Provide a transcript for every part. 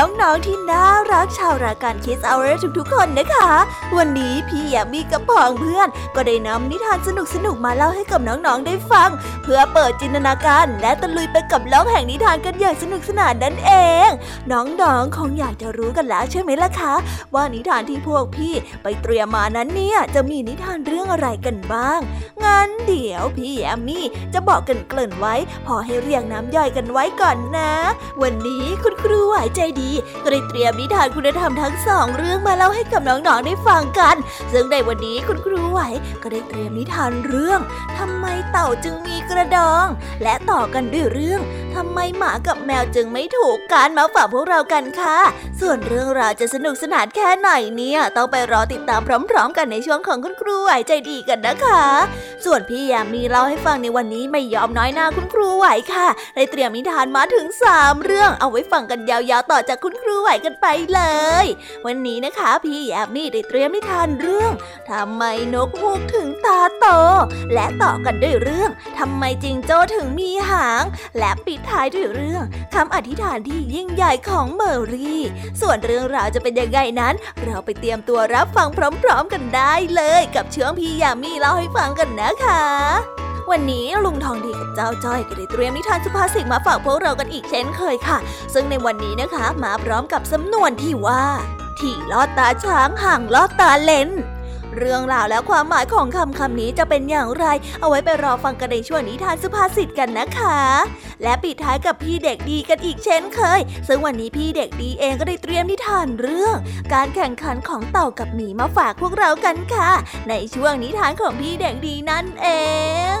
น้องๆที่น่ารักชาวรายการคิสเอาเรทุกๆ คนนะคะ วันนี้พี่ยามีกับพองเพื่อน ก็ได้นำนิทานสนุกๆมาเล่าให้กับน้องๆได้ฟัง เพื่อเปิดจินตนาการและตะลุยไปกับโลกแห่งนิทานกันอย่างสนุกสนานนั่นเอง น้องๆคงอยากจะรู้กันแล้วใช่ไหมล่ะคะ ว่านิทานที่พวกพี่ไปเตรียมมานั้นเนี่ยจะมีนิทานเรื่องอะไรกันบ้าง งั้นเดี๋ยวพี่ยามีจะบอกกันเกริ่นไว้ พอให้เรียงน้ำย่อยกันไว้ก่อนนะ วันนี้คุณครูไหวใจดีก็ได้เตรียมนิทานคุณธรรมทั้งสองเรื่องมาเล่าให้กับน้องๆได้ฟังกัน ซึ่งในวันนี้คุณครูไหวก็ได้เตรียมนิทานเรื่องทำไมเต่าจึงมีกระดอง และต่อกันด้วยเรื่องทำไมหมากับแมวจึงไม่ถูกกันมาฝากพวกเรากันค่ะ ส่วนเรื่องราวจะสนุกสนานแค่ไหนเนี่ย ต้องไปรอติดตามพร้อม ๆ กันในช่วงของคุณครูไหวใจดีกันนะคะส่วนพี่ยามีเล่าให้ฟังในวันนี้ไม่ยอมน้อยหน้าคุณครูไหวค่ะได้เตรียมนิทานมาถึง 3 เรื่องเอาไว้ฟังกันยาวๆต่อจากคุณครูไหวกันไปเลย วันนี้นะคะ พี่แอมมี่ได้เตรียมนิทานเรื่องทำไมนกฮูกถึงตาโต และต่อกันด้วยเรื่องทำไมจิงโจ้ถึงมีหาง และปิดท้ายด้วยเรื่องคำอธิษฐานที่ยิ่งใหญ่ของเมอรี่ ส่วนเรื่องราวจะเป็นยังไงนั้น เราไปเตรียมตัวรับฟังพร้อม ๆ กันได้เลย กับเชื่องพี่ยามีเล่าให้ฟังกันนะคะ วันนี้ลุงทองดีกับเจ้าจ้อยก็ได้เตรียมนิทานสุภาษิตมาฝากพวกเรากันอีกเช่นเคยค่ะ ซึ่งในวันนี้นะคะ มาพร้อมกับสำนวนที่ว่า ที่ลอดตาช้างห่างลอดตาเลน เรื่องราวและความหมายของคำคำนี้จะเป็นอย่างไร เอาไว้ไปรอฟังกันในช่วงนิทานสุภาษิตกันนะคะ และปิดท้ายกับพี่เด็กดีกันอีกเช่นเคย ซึ่งวันนี้พี่เด็กดีเองก็ได้เตรียมนิทานเรื่อง การแข่งขันของเต่ากับหมีมาฝากพวกเรากันค่ะ ในช่วงนิทานของพี่เด็กดีนั่นเอง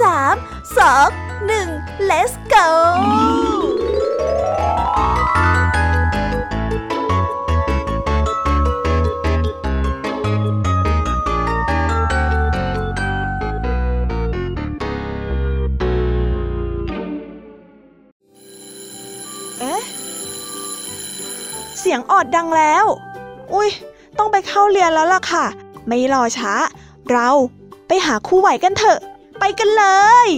3 2 1 let's go เสียงออดดังแล้ว อุ้ย ต้องไปเข้าเรียนแล้วล่ะค่ะ ไม่รอช้า เราไปหาครูไหวกันเถอะ กันเลย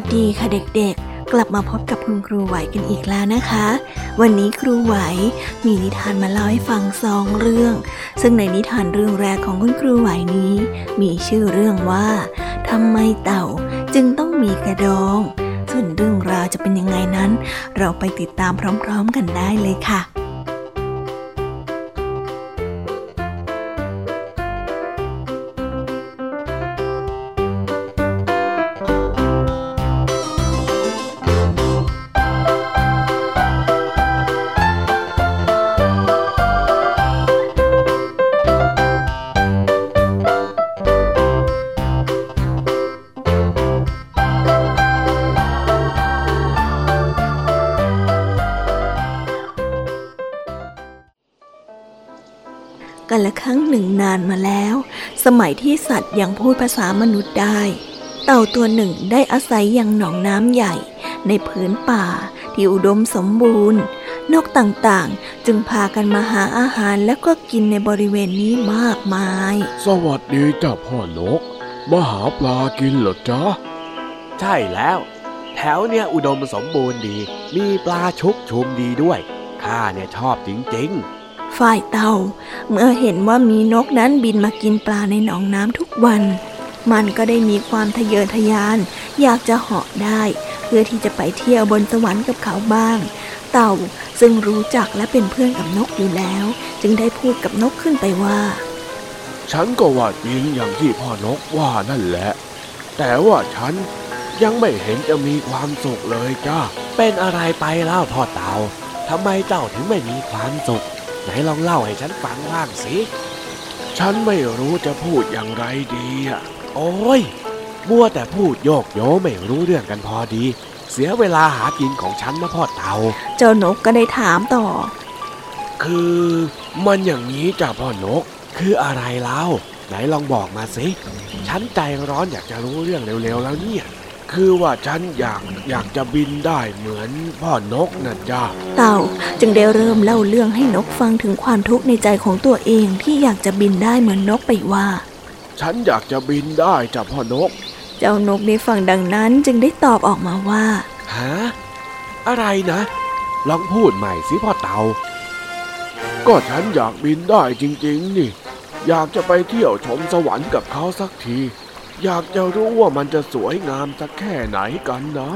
วัสดีค่ะเด็กๆ กลับมาพบกับคุณครูไหวกันอีกแล้วนะคะ วันนี้ครูไหวมีนิทานมาเล่าให้ฟังสองเรื่อง ซึ่งในนิทานเรื่องแรกของคุณครูไหวนี้ มีชื่อเรื่องว่าทำไมเต่าจึงต้องมีกระดอง ส่วนเรื่องราวจะเป็นยังไงนั้น เราไปติดตามพร้อม ๆ กันได้เลยค่ะ กันละครั้งหนึ่งนานมาแล้ว สมัยที่สัตว์ยังพูดภาษามนุษย์ได้ เต่าตัวหนึ่งได้อาศัยยังหนองน้ำใหญ่ ในพื้นป่าที่อุดมสมบูรณ์ นกต่างๆ จึงพากันมาหาอาหารแล้วก็กินในบริเวณนี้มากมาย สวัสดีจ้าพ่อนกมาหาปลากินเหรอจ๊ะ ใช่แล้ว แถวเนี่ยอุดมสมบูรณ์ดี มีปลาชุกชุมดีด้วย ข้าเนี่ยชอบจริง ฝ่ายเต่า เมื่อเห็นว่ามีนกนั้นบินมากินปลาในหนองน้ำทุกวัน มันก็ได้มีความทะเยอทะยาน อยากจะเหาะได้ เพื่อที่จะไปเที่ยวบนสวรรค์กับเขาบ้าง เต่าซึ่งรู้จักและเป็นเพื่อนกับนกอยู่แล้ว จึงได้พูดกับนกขึ้นไปว่า ฉันก็ว่าจริงอย่างที่พ่อนกว่านั่นแหละ แต่ว่าฉันยังไม่เห็นจะมีความสุขเลยจ้าเป็นอะไรไปเล่าพ่อเต่าทำไมเจ้าถึงไม่มีความสุข ไหนลองเล่าให้ฉันฟังบ้างสิ ฉันไม่รู้จะพูดอย่างไรดีอะโอ้ยมัวแต่พูดโยกโยไม่รู้เรื่องกันพอดี เสียเวลาหากินของฉันนะพ่อเต่าเจ้านกก็ได้ถามต่อ คือมันอย่างนี้จ้าพ่อนก คืออะไรเล่าไหนลองบอกมาสิ ฉันใจร้อนอยากจะรู้เรื่องเร็วๆแล้วเนี่ย คือว่าฉันอยากอยากจะบินได้เหมือนพ่อนกนะจ้าเต่าจึงได้เริ่มเล่าเรื่องให้นกฟังถึงความทุกข์ในใจของตัวเองที่อยากจะบินได้เหมือนนกไปว่า ฉันอยากจะบินได้จ้าพ่อนก เจ้านกได้ฟังดังนั้นจึงได้ตอบออกมาว่าฮะอะไรนะ ลองพูดใหม่สิพ่อเต่า ก็ฉันอยากบินได้จริงๆนี่ อยากจะไปเที่ยวชมสวรรค์กับเขาสักที อยากจะรู้ว่ามันจะสวยงามสักแค่ไหนกันนะ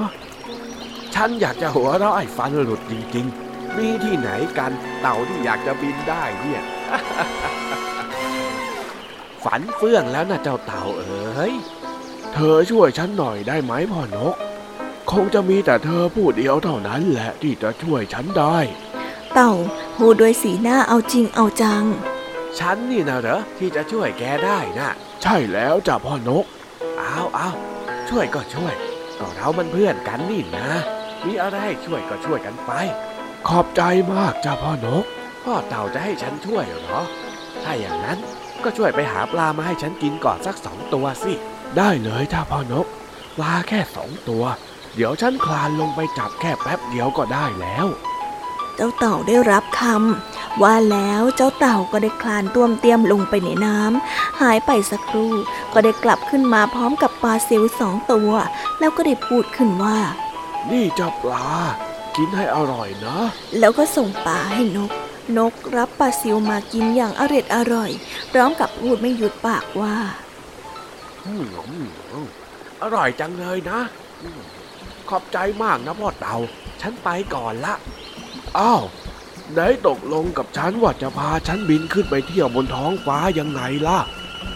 ฉันอยากจะหัวเราะไอ้ฟันหลุดจริงๆ มีที่ไหนกันเต่าที่อยากจะบินได้เนี่ย ฝันเฟื่องแล้วนะเจ้าเต่าเอ๋ย เธอช่วยฉันหน่อยได้ไหมพ่อนก คงจะมีแต่เธอผู้เดียวเท่านั้นแหละที่จะช่วยฉันได้ เต่าพูดด้วยสีหน้าเอาจริงเอาจัง ฉันนี่นะเหรอที่จะช่วยแกได้นะใช่แล้วจ้ะพ่อนกเอาเอาช่วยก็ช่วยก็เรามันเพื่อนกันนี่นะ มีอะไรให้ช่วยก็ช่วยกันไป ขอบใจมากจ้ะพ่อนก พ่อเต่าจะให้ฉันช่วยเหรอ ถ้าอย่างนั้นก็ช่วยไปหาปลามาให้ฉันกินก่อนสักสองตัวสิ ได้เลยจ้ะพ่อนก ปลาแค่สองตัว เดี๋ยวฉันคลานลงไปจับแค่แป๊บเดียวก็ได้แล้ว เจ้าเต่าได้รับคำว่าแล้วเจ้าเต่าก็ได้คลานต้วมเตี้ยมลงไปในน้ำหายไปสักครู่ ก็ได้กลับขึ้นมาพร้อมกับปลาซิลสองตัว แล้วก็ได้พูดขึ้นว่า นี่จ้ะปลา กินให้อร่อยนะ แล้วก็ส่งปลาให้นก นกรับปลาซิวมากินอย่างอร็ดอร่อย พร้อมกับพูดไม่หยุดปากว่าอืมอืมอร่อยจังเลยนะอืมขอบใจมากนะพ่อเต่า ฉันไปก่อนละ อ้าวได้ตกลงกับฉันว่าจะพาฉันบินขึ้นไปเที่ยวบนท้องฟ้ายังไงล่ะ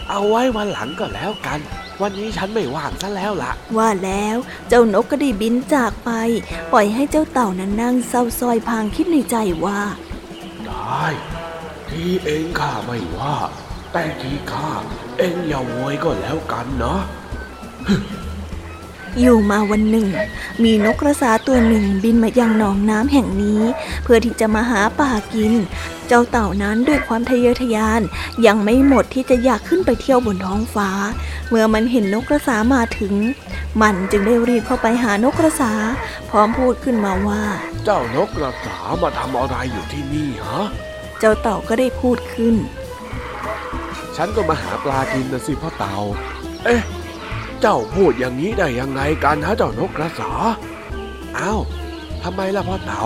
เอาไว้วันหลังก็แล้วกัน วันนี้ฉันไม่ว่างซะแล้วล่ะ ว่าแล้วเจ้านกก็ได้บินจากไป ปล่อยให้เจ้าเต่านั้นนั่งเศร้าซอยพางคิดในใจว่า ได้ ที่เองข้าไม่ว่า แต่ที่ข้าเองอย่าโวยก็แล้วกันเนาะ อยู่มาวันหนึ่ง มีนกกระสาตัวหนึ่งบินมายังหนองน้ำแห่งนี้ เพื่อที่จะมาหาป่ากิน เจ้าเต่านั้นด้วยความทะเยอทะยาน ยังไม่หมดที่จะอยากขึ้นไปเที่ยวบนท้องฟ้า เมื่อมันเห็นนกกระสามาถึง มันจึงได้รีบเข้าไปหานกกระสา พร้อมพูดขึ้นมาว่า เจ้านกกระสามาทำอะไรอยู่ที่นี่ฮะเจ้าเต่าก็ได้พูดขึ้น ฉันก็มาหาปลากินนะสิพ่อเต่า เอ๊ะ เจ้าพูดอย่างนี้ได้ยังไงกันฮะเจ้านกกระสาอ้าวทำไมล่ะพ่อเต่า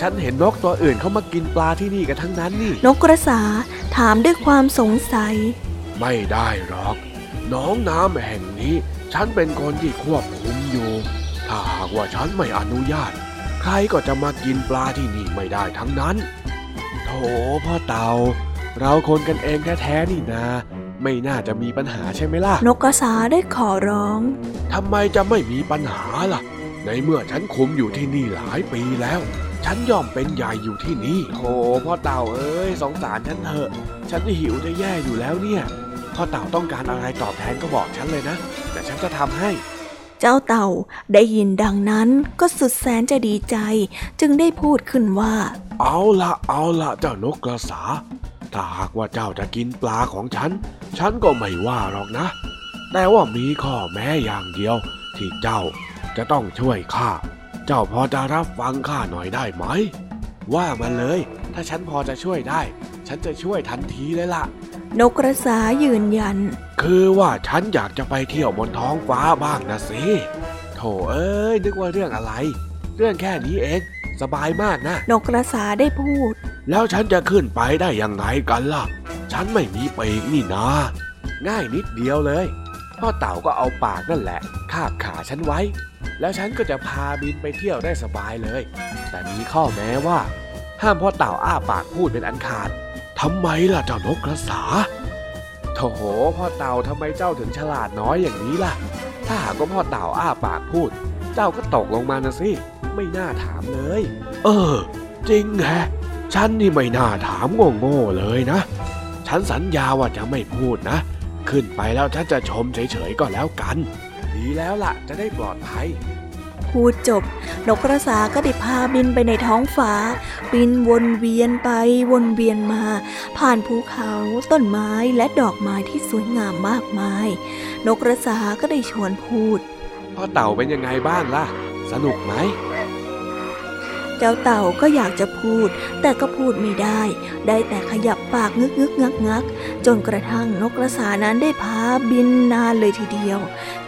ฉันเห็นนกตัวอื่นเขามากินปลาที่นี่กันทั้งนั้นนี่ นกกระสาถามด้วยความสงสัย ไม่ได้หรอก น้องน้ำแห่งนี้ ฉันเป็นคนที่ควบคุมอยู่ ถ้าหากว่าฉันไม่อนุญาต ใครก็จะมากินปลาที่นี่ไม่ได้ทั้งนั้น โถพ่อเต่า เราคนกันเองแท้ๆนี่นา ไม่น่าจะมีปัญหาใช่ไหมล่ะ นกกระสาได้ขอร้องทำไมจะไม่มีปัญหาล่ะ ในเมื่อฉันคุมอยู่ที่นี่หลายปีแล้ว ฉันยอมเป็นใหญ่อยู่ที่นี่โธ่พ่อเต่าเอ้ยสงสารฉันเถอะ ฉันหิวจะแย่อยู่แล้วเนี่ยพ่อเต่าต้องการอะไรตอบแทนก็บอกฉันเลยนะแต่ฉันจะทำให้เจ้าเต่าได้ยินดังนั้นก็สุดแสนจะดีใจ จึงได้พูดขึ้นว่า เอาละเอาละเจ้านกกระสา ถ้าหากว่าเจ้าจะกินปลาของฉัน ฉันก็ไม่ว่าหรอกนะ แต่ว่ามีข้อแม้อย่างเดียว ที่เจ้าจะต้องช่วยข้า เจ้าพอจะรับฟังข้าหน่อยได้ไหม ว่ามาเลย ถ้าฉันพอจะช่วยได้ ฉันจะช่วยทันทีเลยล่ะ นกกระสายืนยัน คือว่าฉันอยากจะไปเที่ยวบนท้องฟ้าบ้างนะสิโถเอ้ยนึกว่าเรื่องอะไร เรื่องแค่นี้เอง สบายมากนะ นกกระสาได้พูด แล้วฉันจะขึ้นไปได้ยังไงกันล่ะ ฉันไม่มีปีกนี่นาง่ายนิดเดียวเลย พ่อเต่าก็เอาปากนั่นแหละ คาบขาฉันไว้ แล้วฉันก็จะพาบินไปเที่ยวได้สบายเลย แต่มีข้อแม้ว่า ห้ามพ่อเต่าอ้าปากพูดเป็นอันขาดทำไมล่ะเจ้านกกระสาโถพ่อเต่าทำไมเจ้าถึงฉลาดน้อยอย่างนี้ล่ะ ถ้าหากว่าพ่อเต่าอ้าปากพูด เจ้าก็ตกลงมานะสิ ไม่น่าถามเลย เออ จริงแฮะ ฉันนี่ไม่น่าถามโง่ๆเลยนะ ฉันสัญญาว่าจะไม่พูดนะ ขึ้นไปแล้วฉันจะชมเฉยๆก็แล้วกัน ดีแล้วล่ะจะได้ปลอดภัยพูดจบ นกกระสาก็ได้พาบินไปในท้องฟ้า บินวนเวียนไปวนเวียนมา ผ่านภูเขาต้นไม้และดอกไม้ที่สวยงามมากมาย นกกระสาก็ได้ชวนพูดพ่อเต่าเป็นยังไงบ้างล่ะ สนุกไหม เจ้าเต่าก็อยากจะพูด แต่ก็พูดไม่ได้ ได้แต่ขยับปากงึกงึกงักงักจนกระทั่งนกกระสานั้นได้พาบินนานเลยทีเดียว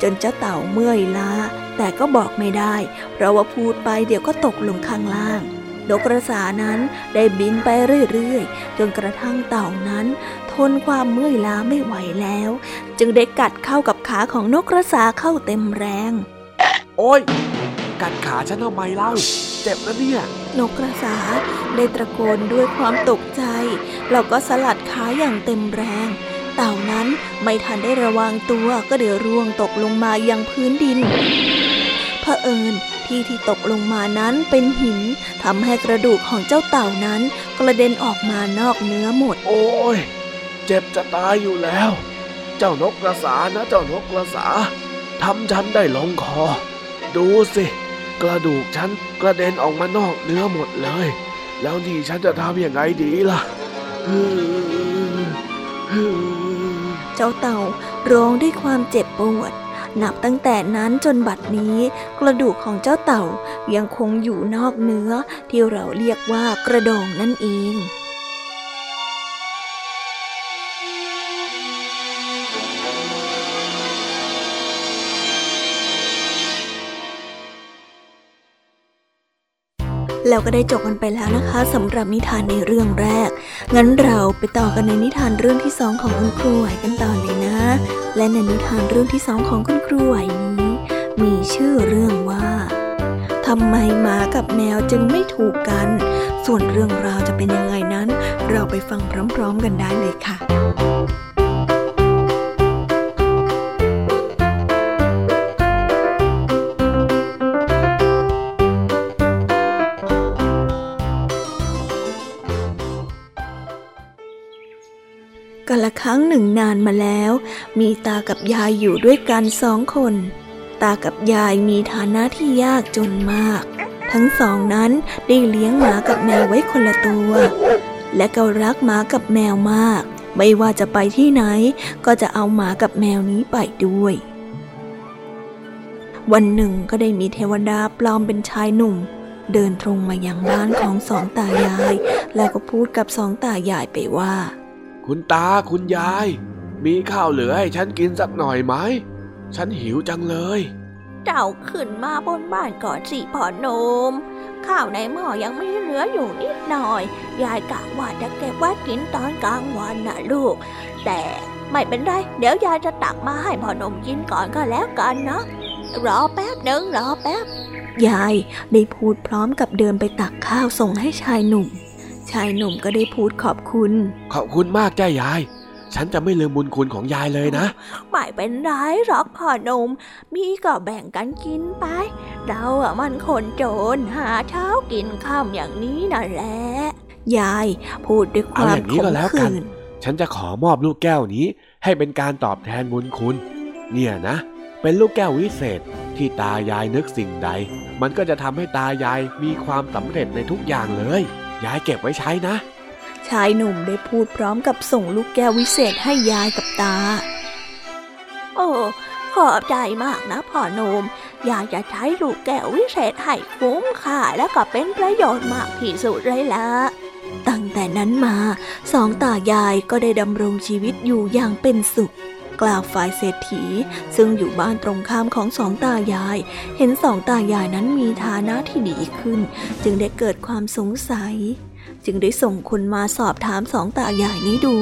จนเจ้าเต่าเมื่อยล้า แต่ก็บอกไม่ได้ เพราะว่าพูดไปเดี๋ยวก็ตกลงข้างล่างนกกระสานั้นได้บินไปเรื่อยๆ จนกระทั่งเต่านั้น ทนความเมื่อยล้าไม่ไหวแล้ว จึงได้กัดเข้ากับขาของนกกระสาเข้าเต็มแรง โอ้ย กัดขาฉันทำไมเล่า เจ็บนะเนี่ย นกกระสาได้ตะโกนด้วยความตกใจแล้วก็สลัดขาอย่างเต็มแรง เต่านั้นไม่ทันได้ระวังตัวก็เดี๋ยวร่วงตกลงมายังพื้นดินเผอิญที่ที่ตกลงมานั้นเป็นหินทำให้กระดูกของเจ้าเต่านั้นกระเด็นออกมานอกเนื้อหมด โอ้ยเจ็บจะตายอยู่แล้ว เจ้านกกระสานะเจ้านกกระสาทำฉันได้ลงคอ ดูสิ กระดูกฉันกระเด็นออกมานอกเนื้อหมดเลย แล้วนี่ฉันจะทำยังไงดีล่ะเจ้าเต่าร้องด้วยความเจ็บปวด นับตั้งแต่นั้นจนบัดนี้ กระดูกของเจ้าเต่ายังคงอยู่นอกเนื้อที่เราเรียกว่ากระดองนั่นเอง แล้วก็ได้จบกันไปแล้วนะคะสำหรับนิทานในเรื่องแรก งั้นเราไปต่อกันในนิทานเรื่องที่สองของคุณครูไหวกันต่อเลยนะ และในนิทานเรื่องที่สองของคุณครูไหวนี้ มีชื่อเรื่องว่าทำไมหมากับแมวจึงไม่ถูกกัน ส่วนเรื่องราวจะเป็นยังไงนั้น เราไปฟังพร้อม ๆ กันได้เลยค่ะ กันละครั้งหนึ่งนานมาแล้ว มีตากับยายอยู่ด้วยกันสองคน ตากับยายมีฐานะที่ยากจนมาก ทั้งสองนั้นได้เลี้ยงหมากับแมวไว้คนละตัว และก็รักหมากับแมวมาก ไม่ว่าจะไปที่ไหน ก็จะเอาหมากับแมวนี้ไปด้วย วันหนึ่งก็ได้มีเทวดาปลอมเป็นชายหนุ่ม เดินตรงมายังบ้านของสองตายาย แล้วก็พูดกับสองตายายไปว่า คุณตาคุณยาย มีข้าวเหลือให้ฉันกินสักหน่อยไหม ฉันหิวจังเลย เจ้าขึ้นมาบนบ้านก่อนสิพ่อหนมข้าวในหม้อยังไม่เหลืออยู่นิดหน่อย ยายกะว่าจะเก็บไว้กินตอนกลางวันนะลูก แต่ไม่เป็นไร เดี๋ยวยายจะตักมาให้พ่อหนมกินก่อนก็แล้วกันนะรอแป๊บหนึ่งรอแป๊บ ยายได้พูดพร้อมกับเดินไปตักข้าวส่งให้ชายหนุ่ม ชายหนุ่มก็ได้พูดขอบคุณ ขอบคุณมากจ้ายาย ฉันจะไม่ลืมบุญคุณของยายเลยนะ ไม่เป็นไรหรอกพ่อหนุ่ม มีก็แบ่งกันกินไป เราอะมันคนจนหาเช้ากินข้ามอย่างนี้น่ะแหละ ยายพูดด้วยความเอาอย่างนี้ขก็มแล้วกันขื่นฉันจะขอมอบลูกแก้วนี้ ให้เป็นการตอบแทนบุญคุณ เนี่ยนะ เป็นลูกแก้ววิเศษที่ตายายนึกสิ่งใด มันก็จะทำให้ตายายมีความสำเร็จในทุกอย่างเลย ยายเก็บไว้ใช้นะ ชายหนุ่มได้พูดพร้อมกับส่งลูกแก้ววิเศษให้ยายกับตา โอ้ขอบใจมากนะพ่อหนุ่มยากจะใช้ลูกแก้ววิเศษให้คุ้มค่าและก็เป็นประโยชน์มากที่สุดเลยละตั้งแต่นั้นมาสองตายายก็ได้ดำรงชีวิตอยู่อย่างเป็นสุข กล่าวฝ่ายเศรษฐี ซึ่งอยู่บ้านตรงข้ามของสองตายาย เห็นสองตายายนั้นมีฐานะที่ดีขึ้น จึงได้เกิดความสงสัย จึงได้ส่งคนมาสอบถามสองตายายนี้ดู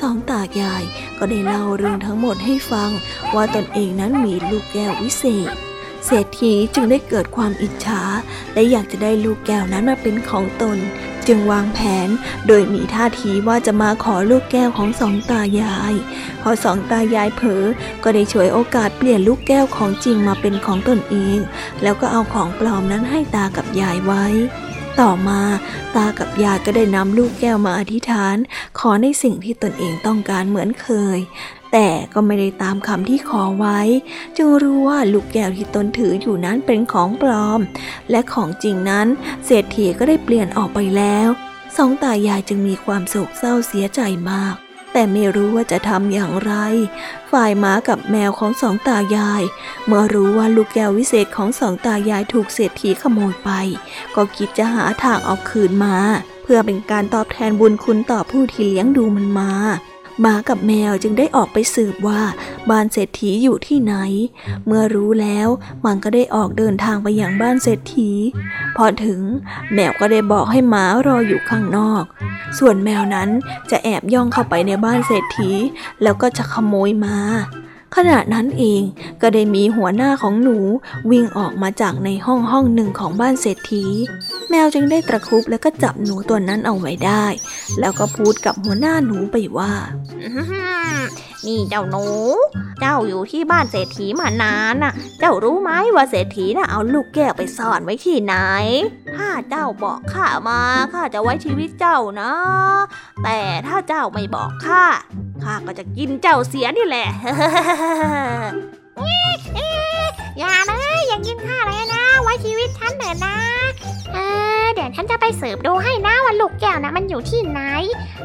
สองตายายก็ได้เล่าเรื่องทั้งหมดให้ฟัง ว่าตนเองนั้นมีลูกแก้ววิเศษเศรษฐีจึงได้เกิดความอิจฉาและอยากจะได้ลูกแก้วนั้นมาเป็นของตน จึงวางแผน โดยมีท่าทีว่าจะมาขอลูกแก้วของสองตายาย พอสองตายายเผลอก็ได้ฉวยโอกาสเปลี่ยนลูกแก้วของจริงมาเป็นของตนเอง แล้วก็เอาของปลอมนั้นให้ตากับยายไว้ ต่อมาตากับยายก็ได้นำลูกแก้วมาอธิษฐาน ขอในสิ่งที่ตนเองต้องการเหมือนเคย แต่ก็ไม่ได้ตามคำที่ขอไว้ จึงรู้ว่าลูกแก้วที่ตนถืออยู่นั้นเป็นของปลอม และของจริงนั้นเศรษฐีก็ได้เปลี่ยนออกไปแล้วสองตายายจึงมีความโศกเศร้าเสียใจมาก แต่ไม่รู้ว่าจะทำอย่างไร ฝ่ายหม้ากับแมวของสองตายาย เมื่อรู้ว่าลูกแก้ววิเศษของสองตายายถูกเศรษฐีขโมยไป ก็คิดจะหาทางเอาคืนมา เพื่อเป็นการตอบแทนบุญคุณต่อผู้ที่เลี้ยงดูมันมา หมากับแมวจึงได้ออกไปสืบว่าบ้านเศรษฐีอยู่ที่ไหน เมื่อรู้แล้วมันก็ได้ออกเดินทางไปยังบ้านเศรษฐี พอถึงแมวก็ได้บอกให้หมารออยู่ข้างนอก ส่วนแมวนั้นจะแอบย่องเข้าไปในบ้านเศรษฐี แล้วก็จะขโมยมา ขณะนั้นเองก็ได้มีหัวหน้าของหนูวิ่งออกมาจากในห้องห้องหนึ่งของบ้านเศรษฐี แมวจึงได้ตะครุบแล้วก็จับหนูตัวนั้นเอาไว้ได้ แล้วก็พูดกับหัวหน้าหนูไปว่า นี่เจ้าหนู เจ้าอยู่ที่บ้านเศรษฐีมานานน่ะ เจ้ารู้ไหมว่าเศรษฐีน่ะเอาลูกแก้วไปซ่อนไว้ที่ไหน ถ้าเจ้าบอกข้ามาข้าจะไว้ชีวิตเจ้านะ แต่ถ้าเจ้าไม่บอกข้า ข้าก็จะกินเจ้าเสียนี่แหละอย่านะ อย่ากินข้าเลยนะ ไว้ชีวิตฉันเถอะนะ เออ เดี๋ยวฉันจะไปสืบดูให้นะว่าลูกแก้วนะมันอยู่ที่ไหน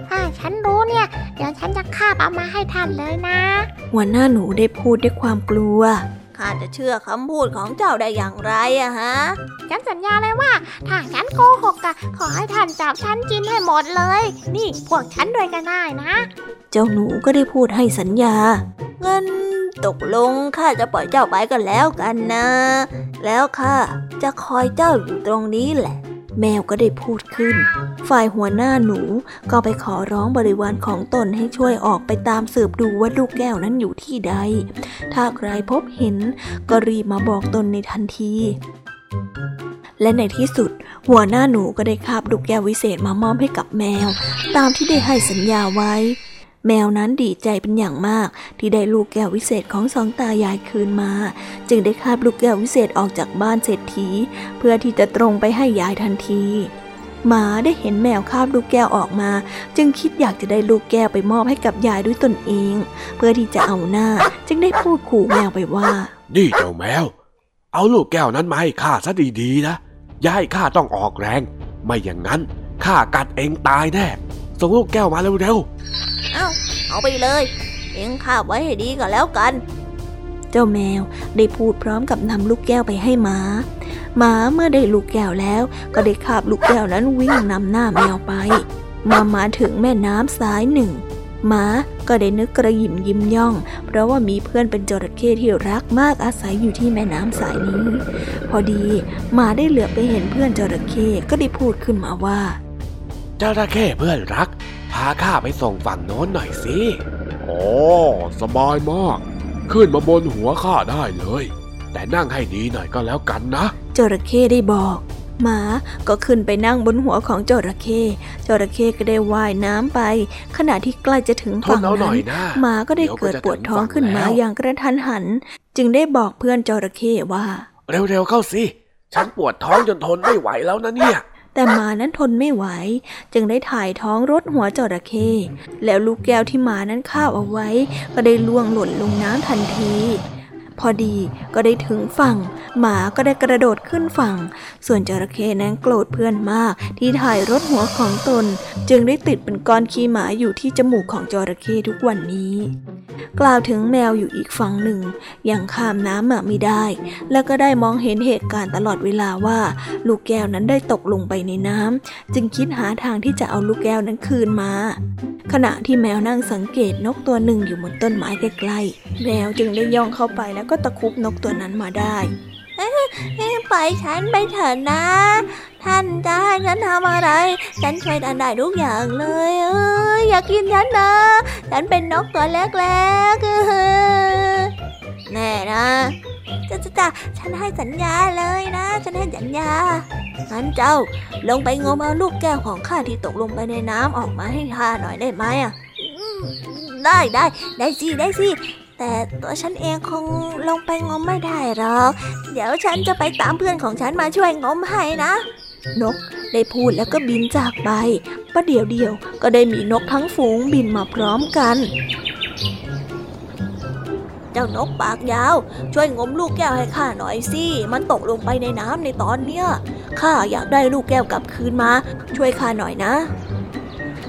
ถ้าฉันรู้เนี่ย เดี๋ยวฉันจะคาบเอามาให้ท่านเลยนะ หัวหน้าหนูได้พูดด้วยความกลัว ข้าจะเชื่อคำพูดของเจ้าได้อย่างไรอะฮะ ฉันสัญญาเลยว่า ถ้าฉันโกหกอะขอให้ท่านจับฉันกินให้หมดเลย นี่พวกฉันด้วยก็ได้นะ เจ้าหนูก็ได้พูดให้สัญญา เงินตกลงข้าจะปล่อยเจ้าไปกันแล้วกันนะ แล้วข้าจะคอยเจ้าอยู่ตรงนี้แหละ แมวก็ได้พูดขึ้น ฝ่ายหัวหน้าหนูก็ไปขอร้องบริวารของตนให้ช่วยออกไปตามสืบดูว่าลูกแก้วนั้นอยู่ที่ใด ถ้าใครพบเห็นก็รีบมาบอกตนในทันที และในที่สุด หัวหน้าหนูก็ได้คาบลูกแก้ววิเศษมามอบให้กับแมว ตามที่ได้ให้สัญญาไว้ แมวนั้นดีใจเป็นอย่างมาก ที่ได้ลูกแก้ววิเศษของสองตายายคืนมา จึงได้คาบลูกแก้ววิเศษออกจากบ้านเศรษฐี เพื่อที่จะตรงไปให้ยายทันทีหมาได้เห็นแมวคาบลูกแก้วออกมา จึงคิดอยากจะได้ลูกแก้วไปมอบให้กับยายด้วยตนเอง เพื่อที่จะเอาหน้า จึงได้พูดขู่แมวไปว่า นี่เจ้าแมว เอาลูกแก้วนั้นมาให้ข้าซะดีๆนะยาให้ข้าต้องออกแรง ไม่อย่างนั้นข้ากัดเองตายแน่ ส่งลูกแก้วมาเร็วเอาเอาไปเลย เอ็งคาบไว้ให้ดีก็แล้วกัน เจ้าแมวได้พูดพร้อมกับนำลูกแก้วไปให้หมาหมาเมื่อได้ลูกแก้วแล้ว ก็ได้คาบลูกแก้วนั้นวิ่งนำหน้าแมวไป มามาถึงแม่น้ำสายหนึ่งหมาก็ได้นึกกระหยิมยิ้มย่อง เพราะว่ามีเพื่อนเป็นจระเข้ที่รักมากอาศัยอยู่ที่แม่น้ำสายนี้ พอดีหมาได้เหลือบไปเห็นเพื่อนจระเข้ก็ได้พูดขึ้นมาว่าๆ เจ้าระเข้เพื่อนรัก พาข้าไปส่งฝั่งโน้นหน่อยสิโอ้สบายมาก ขึ้นมาบนหัวข้าได้เลย แต่นั่งให้ดีหน่อยก็แล้วกันนะ จระเข้ได้บอก หมาก็ขึ้นไปนั่งบนหัวของจระเข้จระเข้ก็ได้ว่ายน้ำไป ขณะที่ใกล้จะถึงทนฝั่งเอาหน่นั้อยนนะหมาก็ได้เดี๋ยวก็เกิดจะปวดถึงท้องฝั่งขึ้นมาแล้วอย่างกระทันหัน จึงได้บอกเพื่อนจระเข้ว่า เร็วๆเข้าสิฉันปวดท้องจนทนไม่ไหวแล้วนะเนี่ย แต่หมานั้นทนไม่ไหว จึงได้ถ่ายท้องรถหัวจระเข้แล้วลูกแก้วที่หมานั้นคาบเอาไว้ ก็ได้ล่วงหล่นลงน้ำทันที พอดีก็ได้ถึงฝั่ง หมาก็ได้กระโดดขึ้นฝั่ง ส่วนจระเข้นั้นโกรธเพื่อนมากที่ถ่ายรถหัวของตน จึงได้ติดเป็นก้อนขี้หมาอยู่ที่จมูกของจระเข้ทุกวันนี้ กล่าวถึงแมวอยู่อีกฝั่งหนึ่ง ยังข้ามน้ำมาไม่ได้ แล้วก็ได้มองเห็นเหตุการณ์ตลอดเวลาว่า ลูกแก้วนั้นได้ตกลงไปในน้ำจึงคิดหาทางที่จะเอาลูกแก้วนั้นคืนมา ขณะที่แมวนั่งสังเกตนกตัวหนึ่งอยู่บนต้นไม้ใกล้ๆแมวจึงได้ย่องเข้าไปแล้วก็็ตะคุบนกตัวนั้นมาได้ไปฉันไปเถอะนะ ท่านจะให้ฉันทำอะไร ฉันช่วยท่านได้ทุกอย่างเลยเอ้ยอย่ากินฉันนะ ฉันเป็นนกตัวเล็กๆแน่นะจะจะจะฉันให้สัญญาเลยนะ ฉันให้สัญญางั้นเจ้าลงไปงมเอาลูกแก้วของข้าที่ตกลงไปในน้ำออกมาให้ข้าหน่อยได้ไหมอะได้ได้ได้สิได้สิ แต่ตัวฉันเองคงลงไปงมไม่ได้หรอก เดี๋ยวฉันจะไปตามเพื่อนของฉันมาช่วยงมให้นะ นกได้พูดแล้วก็บินจากไปประเดี๋ยวเดียวก็ได้มีนกทั้งฝูงบินมาพร้อมกัน เจ้านกปากยาว ช่วยงมลูกแก้วให้ข้าหน่อยสิ มันตกลงไปในน้ำในตอนเนี้ย ข้าอยากได้ลูกแก้วกลับคืนมา ช่วยข้าหน่อยนะ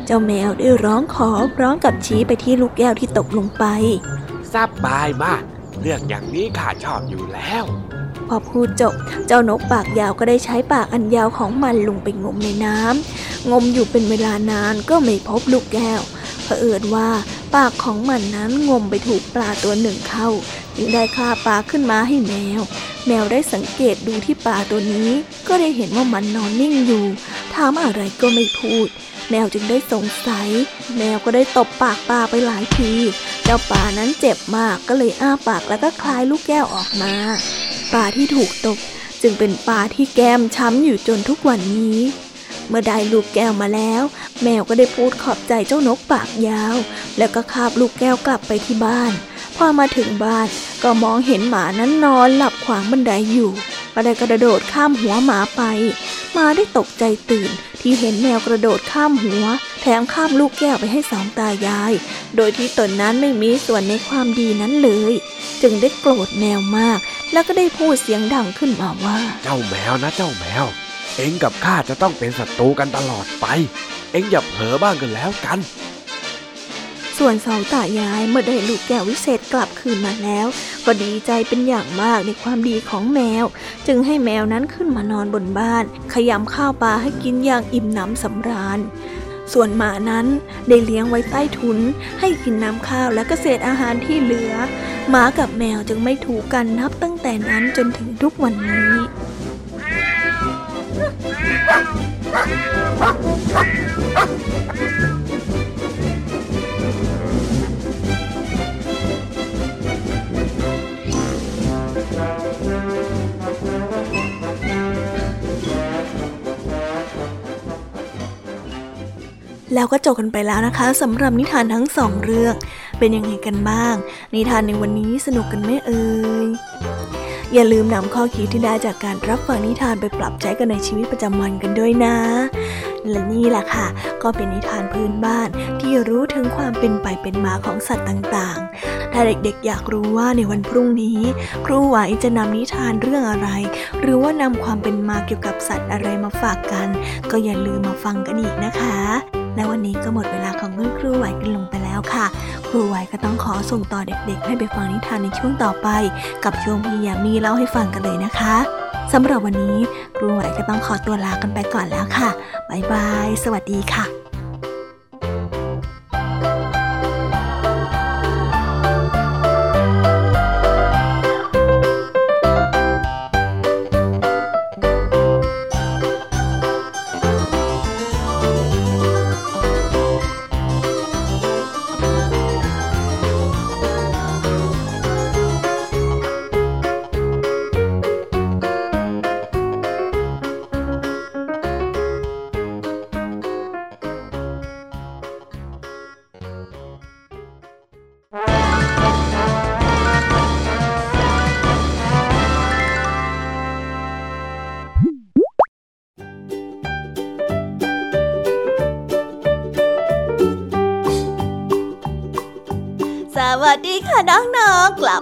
เจ้าแมวได้ร้องขอพร้อมกับชี้ไปที่ลูกแก้วที่ตกลงไป สบายมาก เรื่องอย่างนี้ข้าชอบอยู่แล้ว พอพูดจบ เจ้านกปากยาวก็ได้ใช้ปากอันยาวของมันลงไปงมในน้ำงมอยู่เป็นเวลานานก็ไม่พบลูกแก้วเผอิญว่าปากของมันนั้นงมไปถูกปลาตัวหนึ่งเข้าจึงได้คาปลาขึ้นมาให้แมว แมวได้สังเกตดูที่ปลาตัวนี้ ก็ได้เห็นว่ามันนอนนิ่งอยู่ถามอะไรก็ไม่พูด แมวจึงได้สงสัย แมวก็ได้ตบปากปลาไปหลายที เจ้าป่านั้นเจ็บมากก็เลยอ้าปากแล้วก็คลายลูกแก้วออกมาปลาที่ถูกตกจึงเป็นปลาที่แก้มช้ำอยู่จนทุกวันนี้ เมื่อได้ลูกแก้วมาแล้ว แมวก็ได้พูดขอบใจเจ้านกปากยาว แล้วก็คาบลูกแก้วกลับไปที่บ้าน พอมาถึงบ้านก็มองเห็นหมานั้นนอนหลับขวางบันไดอยู่ก็ได้กระโดดข้ามหัวหมาไปหมาได้ตกใจตื่นที่เห็นแมวกระโดดข้ามหัว แถมข้ามลูกแก้วไปให้สองตายาย โดยที่ตนนั้นไม่มีส่วนในความดีนั้นเลย จึงได้โกรธแมวมาก แล้วก็ได้พูดเสียงดังขึ้นมาว่า เจ้าแมวนะเจ้าแมว เอ็งกับข้าจะต้องเป็นศัตรูกันตลอดไป เอ็งอย่าเผลอบ้างกันแล้วกัน ส่วนสองตายายเมื่อได้ลูกแก้ววิเศษกลับคืนมาแล้ว ก็ดีใจเป็นอย่างมากในความดีของแมว จึงให้แมวนั้นขึ้นมานอนบนบ้าน ขยำข้าวปลาให้กินอย่างอิ่มหนำสำราญส่วนหมานั้นได้เลี้ยงไว้ใต้ทุน ให้กินน้ำข้าวและเกษตรอาหารที่เหลือ หมากับแมวจึงไม่ถูกกันนับตั้งแต่นั้นจนถึงทุกวันนี้ แล้วก็จบกันไปแล้วนะคะสำหรับนิทานทั้งสองเรื่อง เป็นยังไงกันบ้าง นิทานในวันนี้สนุกกันไหมเอ่ยอย่าลืมนำข้อคิดที่ได้จากการรับฟังนิทานไปปรับใช้กันในชีวิตประจำวันกันด้วยนะ และนี่แหละค่ะ ก็เป็นนิทานพื้นบ้านที่รู้ถึงความเป็นไปเป็นมาของสัตว์ต่างๆ ถ้าเด็กๆ อยากรู้ว่าในวันพรุ่งนี้ ครูไหวจะนำนิทานเรื่องอะไร หรือว่านำความเป็นมาเกี่ยวกับสัตว์อะไรมาฝากกัน ก็อย่าลืมมาฟังกันอีกนะคะ และวันนี้ก็หมดเวลาของคุณครูไหวกันลงไปแล้วค่ะ ครูไหวก็ต้องขอส่งต่อเด็กๆ ให้ไปฟังนิทานในช่วงต่อไป กับช่วงพี่ยามีเล่าให้ฟังกันเลยนะคะสำหรับวันนี้ครูไหวก็ต้องขอตัวลากันไปก่อนแล้วค่ะบ๊ายบาย สวัสดีค่ะ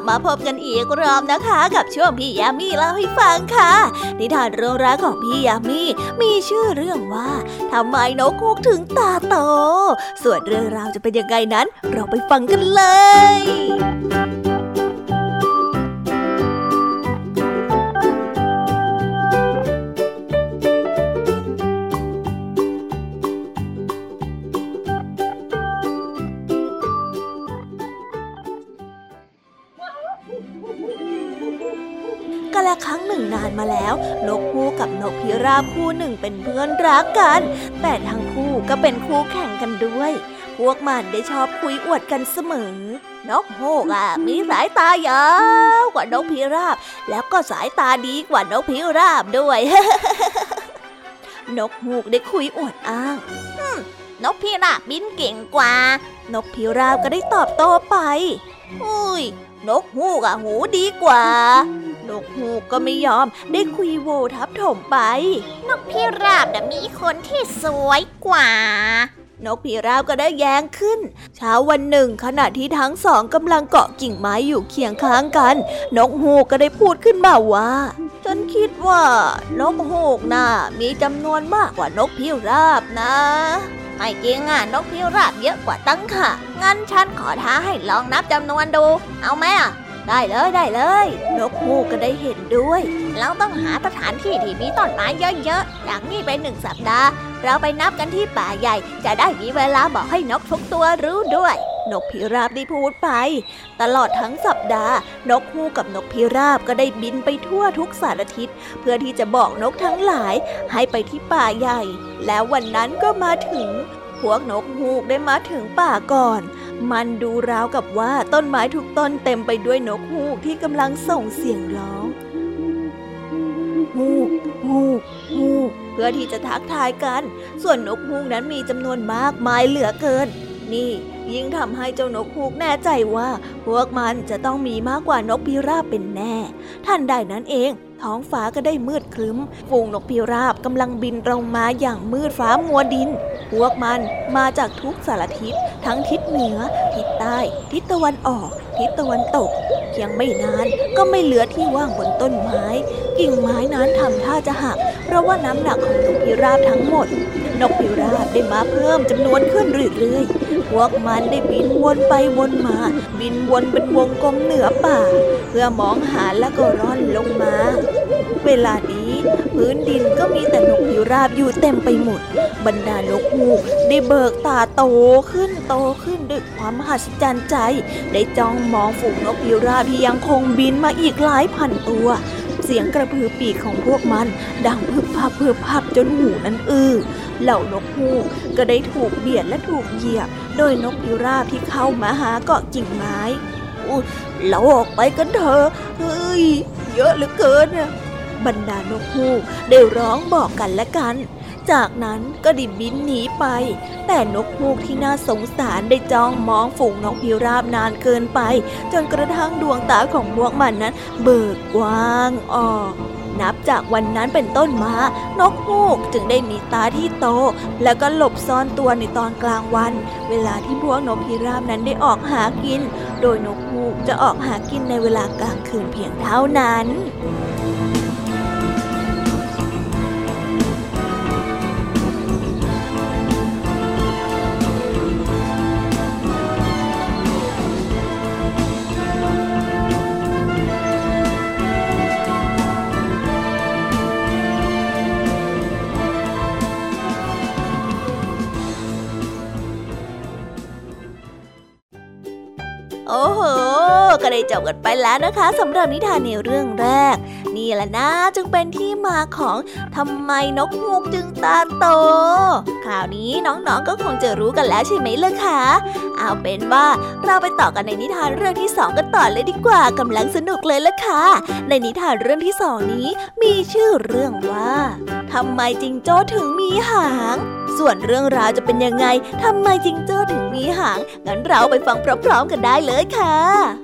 มาพบกันอีกรอบนะคะ กับช่วงพี่ยามีเล่าให้ฟังค่ะ นิทานเรื่องราวของพี่ยามีมีชื่อเรื่องว่าทำไมนกคูกถึงตาโต ส่วนเรื่องราวจะเป็นยังไงนั้น เราไปฟังกันเลย เป็นเพื่อนรักกัน แต่ทั้งคู่ก็เป็นคู่แข่งกันด้วย พวกมันได้ชอบคุยอวดกันเสมอ นกฮูกอะมีสายตายาวกว่านกพิราบ แล้วก็สายตาดีกว่านกพิราบด้วย นกฮูกได้คุยอวดอ้างนกพิราบบินเก่งกว่า นกพิราบก็ได้ตอบโต้ไป อุ้ย นกฮูกอะหูดีกว่า นกฮูกก็ไม่ยอมได้คุยโวทับถมไป นกพิราบนะมีคนที่สวยกว่า นกพิราบก็ได้แย้งขึ้น เช้าวันหนึ่ง ขณะที่ทั้งสองกำลังเกาะกิ่งไม้อยู่เคียงข้างกัน นกฮูกก็ได้พูดขึ้นมาว่าฉันคิดว่านกฮูกน่ะมีจำนวนมากกว่านกพิราบนะไม่จริงอะนกพิราบเยอะกว่าตั้งค่ะ งั้นฉันขอท้าให้ลองนับจำนวนดู เอาไหมอะ ได้เลยได้เลย นกฮูกก็ได้เห็นด้วย เราต้องหาสถานที่ที่มีต้นไม้เยอะๆอย่างนี้ไปหนึ่งสัปดาห์ เราไปนับกันที่ป่าใหญ่ จะได้มีเวลาบอกให้นกทุกตัวรู้ด้วย นกพิราบได้พูดไป ตลอดทั้งสัปดาห์ นกฮูกกับนกพิราบก็ได้บินไปทั่วทุกสารทิศเพื่อที่จะบอกนกทั้งหลาย ให้ไปที่ป่าใหญ่ แล้ววันนั้นก็มาถึง พวกนกฮูกได้มาถึงป่าก่อน มันดูราวกับว่าต้นไม้ทุกต้นเต็มไปด้วยนกฮูกที่กำลังส่งเสียงร้องฮูกฮูกฮูกเพื่อที่จะทักทายกัน ส่วนนกฮูกนั้นมีจำนวนมากมายเหลือเกิน นี่ ยิ่งทำให้เจ้านกฮูกแน่ใจว่า พวกมันจะต้องมีมากกว่านกพิราบเป็นแน่ทันใดนั้นเอง ท้องฟ้าก็ได้มืดครึ้ม ฝูงนกพิราบกำลังบินตรงมาอย่างมืดฟ้ามัวดิน พวกมันมาจากทุกสารทิศ ทั้งทิศเหนือ ทิศใต้ ทิศตะวันออก ทิศตะวันตกเพียงไม่นานก็ไม่เหลือที่ว่างบนต้นไม้ กิ่งไม้นั้นทำท่าจะหัก เพราะว่าน้ำหนักของนกพิราบทั้งหมด นกพิราบได้มาเพิ่มจำนวนขึ้นเรื่อยๆ พวกมันได้บินวนไปวนมา บินวนเป็นวงกลมเหนือป่า เพื่อมองหาและก็ร่อนลงมา เวลานี้ พื้นดินก็มีแต่นกพิราบอยู่เต็มไปหมด บรรดานกฮูกได้เบิกตาโตขึ้นโตขึ้นด้วยความมหัศจรรย์ใจ ได้จ้องมองฝูงนกพิราบที่ยังคงบินมาอีกหลายพันตัว เสียงกระพือปีกของพวกมัน ดังพึบพับพึบพับจนหูนั้นอื้อเหล่านกฮูกก็ได้ถูกเบียดและถูกเหยียบ โดยนกพิราบที่เข้ามาหาเกาะกิ่งไม้เราออกไปกันเถอะเฮ้ย เยอะเหลือเกินบรรดานกฮูกได้ร้องบอกกันและกัน จากนั้นก็ดิบินหนีไป แต่นกฮูกที่น่าสงสารได้จ้องมองฝูงนกพิราบนานเกินไป จนกระทั่งดวงตาของพวกมันนั้น เบิกกว้างออกนับจากวันนั้นเป็นต้นมา นกฮูกจึงได้มีตาที่โต แล้วก็หลบซ่อนตัวในตอนกลางวัน เวลาที่พวกนกพิราบนั้นได้ออกหากิน โดยนกฮูกจะออกหากินในเวลากลางคืนเพียงเท่านั้น จบกันไปแล้วนะคะสำหรับนิทานในเรื่องแรก นี่แหละนะจึงเป็นที่มาของทำไมนกฮูกจึงตาโต คราวนี้น้องๆก็คงจะรู้กันแล้วใช่ไหมล่ะคะเอาเป็นว่าเราไปต่อกันในนิทานเรื่องที่สองกันต่อเลยดีกว่ากำลังสนุกเลยล่ะค่ะ ในนิทานเรื่องที่สองนี้มีชื่อเรื่องว่าทำไมจิงโจ้ถึงมีหาง ส่วนเรื่องราวจะเป็นยังไงทำไมจิงโจ้ถึงมีหางงั้นเราไปฟังพร้อมๆกันได้เลยค่ะ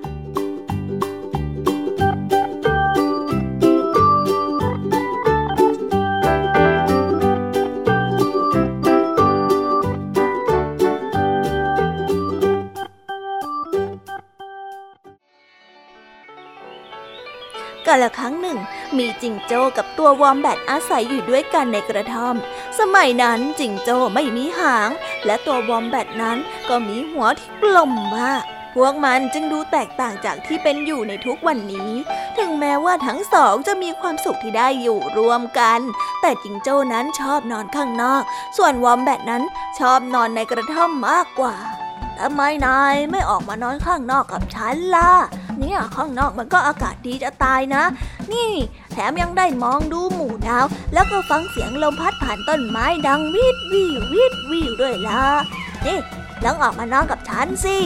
กาละครั้งหนึ่ง มีจิงโจ้กับตัววอมแบทอาศัยอยู่ด้วยกันในกระท่อม สมัยนั้นจิงโจ้ไม่มีหาง และตัววอมแบทนั้นก็มีหัวที่กลมมาก พวกมันจึงดูแตกต่างจากที่เป็นอยู่ในทุกวันนี้ ถึงแม้ว่าทั้งสองจะมีความสุขที่ได้อยู่รวมกัน แต่จิงโจ้นั้นชอบนอนข้างนอก ส่วนวอมแบทนั้นชอบนอนในกระท่อมมากกว่าทำไมนายไม่ออกมานอนข้างนอกกับฉันล่ะ นี่ยข้างนอกมันก็อากาศดีจะตายนะ นี่แถมยังได้มองดูหมู่ดาว แล้วก็ฟังเสียงลมพัดผ่านต้นไม้ดังวิดวิววิดวิวด้วยล่ะนี่ลองออกมานอนกับฉันสิ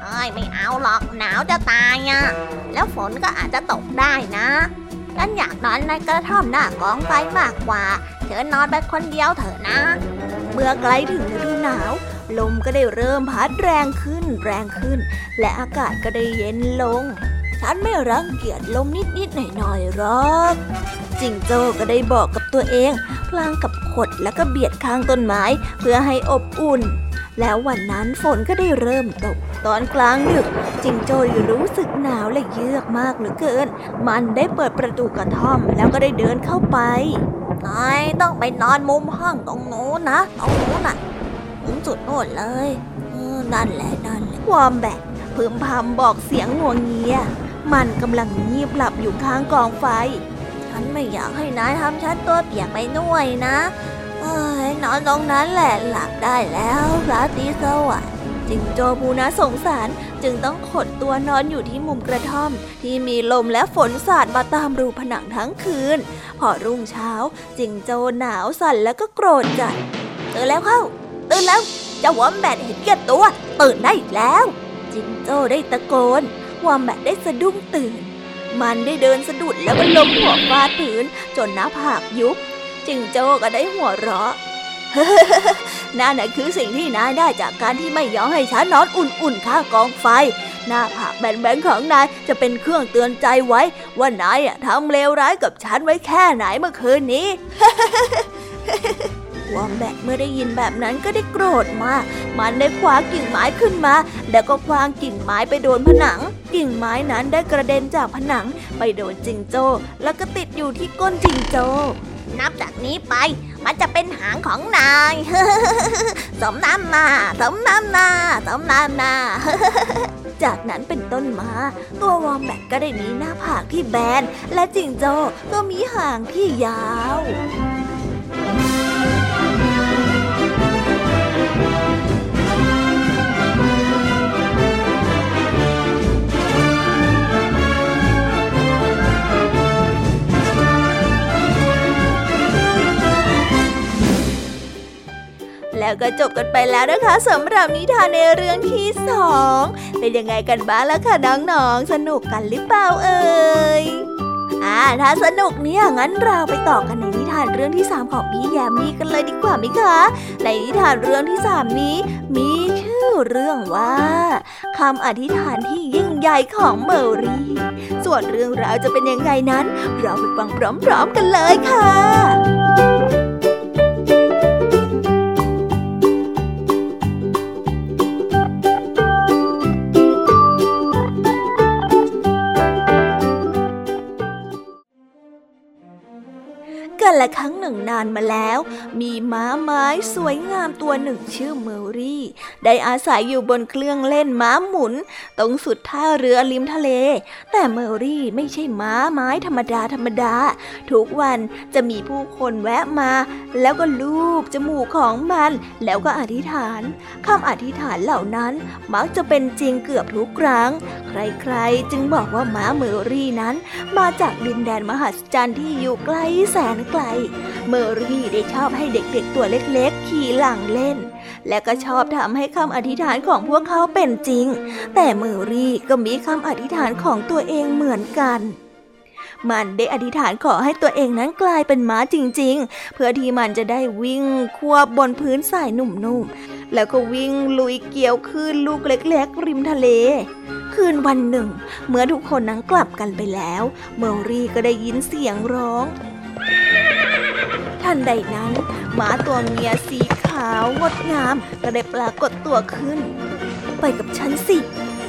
เอ้ยไม่เอาหรอกหนาวจะตายอะแล้วฝนก็อาจจะตกได้นะฉันอยากนอนในกระท่อมหน้ากองไฟมากกว่า เธอนอนไปคนเดียวเถอะนะ เมื่อใกล้ถึงฤดูหนาว ลมก็ได้เริ่มพัดแรงขึ้นแรงขึ้น และอากาศก็ได้เย็นลง ฉันไม่รังเกียจลมนิดๆหน่อยๆหรอกจิงโจ้ก็ได้บอกกับตัวเอง พลางกับขดแล้วก็เบียดข้างต้นไม้เพื่อให้อบอุ่น แล้ววันนั้นฝนก็ได้เริ่มตก ตอนกลางดึก จิงโจ้รู้สึกหนาวและเยือกมากเหลือเกิน มันได้เปิดประตูกระท่อมแล้วก็ได้เดินเข้าไปนายต้องไปนอนมุมห้องตรงโน้นนะตรงโน้นน่ะ มุมสุดโน่นเลยนั่นแหละนั่นแหละวอมแบทพึมพำบอกเสียงงวงเงีย มันกำลังงีบหลับอยู่ข้างกองไฟ ฉันไม่อยากให้นายทำฉันตัวเปียกไปด้วยนะเอ้ยนอนตรงนั้นแหละหลับได้แล้วราตรีสวัสดิ์จิงโจผู้น่าสงสารจึงต้องขดตัวนอนอยู่ที่มุมกระท่อม ที่มีลมและฝนสาดมาตามรูผนังทั้งคืน พอรุ่งเช้า จิงโจหนาวสั่นแล้วก็โกรธจัดตื่นแล้วเข้า ตื่นแล้วเจ้าวอมแบทเห็นแก่ตัวตื่นได้แล้ว จิงโจ้ได้ตะโกนวอมแบทได้สะดุ้งตื่น มันได้เดินสะดุดแล้วก็ล้มหัวฟาดพื้นจนหน้าผากยุบ จิงโจ้ก็ได้หัวเราะนั่นน่ะคือสิ่งที่นายได้จากการที่ไม่ยอมให้ฉันนอนอุ่นๆข้างกองไฟ หน้าผากแบนๆของนายจะเป็นเครื่องเตือนใจไว้ ว่านายทำเลวร้ายกับฉันไว้แค่ไหนเมื่อคืนนี้ วอมแบทเมื่อได้ยินแบบนั้นก็ได้โกรธมาก มันได้คว้ากิ่งไม้ขึ้นมา แล้วก็คว้างกิ่งไม้ไปโดนผนัง กิ่งไม้นั้นได้กระเด็นจากผนัง ไปโดนจิงโจ้ แล้วก็ติดอยู่ที่ก้นจิงโจ้นับจากนี้ไป มันจะเป็นหางของนาย สมน้ำหน้าสมน้ำหน้าสมน้ำหน้าจากนั้นเป็นต้นมา ตัววอมแบทก็ได้มีหน้าผากที่แบน และจิงโจ้ก็มีหางที่ยาว แล้วก็จบกันไปแล้วนะคะสำหรับนิทานในเรื่องที่สองเป็นยังไงกันบ้างล่ะคะน้องๆ สนุกกันหรือเปล่าเอ่ยอ่าถ้าสนุกเนี่ยงั้นเราไปต่อกันในนิทานเรื่องที่สามของพี่แยมมี่กันเลยดีกว่าไหมคะ ในนิทานเรื่องที่สามนี้ มีชื่อเรื่องว่าคำอธิษฐานที่ยิ่งใหญ่ของเมอรี่ ส่วนเรื่องราวจะเป็นยังไงนั้น เราไปฟังพร้อมๆกันเลยค่ะ กันละครั้งหนึ่งนานมาแล้ว มีม้าไม้สวยงามตัวหนึ่งชื่อเมอรี่ ได้อาศัยอยู่บนเครื่องเล่นม้าหมุน ตรงสุดท่าเรือริมทะเล แต่เมอรี่ไม่ใช่ม้าไม้ธรรมดาธรรมดา ทุกวันจะมีผู้คนแวะมา แล้วก็ลูบจมูกของมัน แล้วก็อธิษฐานคำอธิษฐานเหล่านั้นมักจะเป็นจริงเกือบทุกครั้ง ใครๆ จึงบอกว่าม้าเมอรี่นั้น มาจากดินแดนมหัศจรรย์ที่อยู่ไกลแสนไกลเมอรี่ได้ชอบให้เด็กๆตัวเล็กๆ ขี่หลังเล่น และก็ชอบทำให้คำอธิษฐานของพวกเขาเป็นจริง แต่เมอรี่ก็มีคำอธิษฐานของตัวเองเหมือนกันมันได้อธิษฐานขอให้ตัวเองนั้นกลายเป็นม้าจริงๆ เพื่อที่มันจะได้วิ่งควบบนพื้นทรายนุ่มๆ แล้วก็วิ่งลุยเกี่ยวคลื่นลูกเล็กๆ ริมทะเล คืนวันหนึ่ง เมื่อทุกคนนั้นกลับกันไปแล้ว เมอรี่ก็ได้ยินเสียงร้อง ทันใดนั้นม้าตัวเมียสีขาวงดงามก็ได้ปรากฏตัวขึ้น ไปกับฉันสิ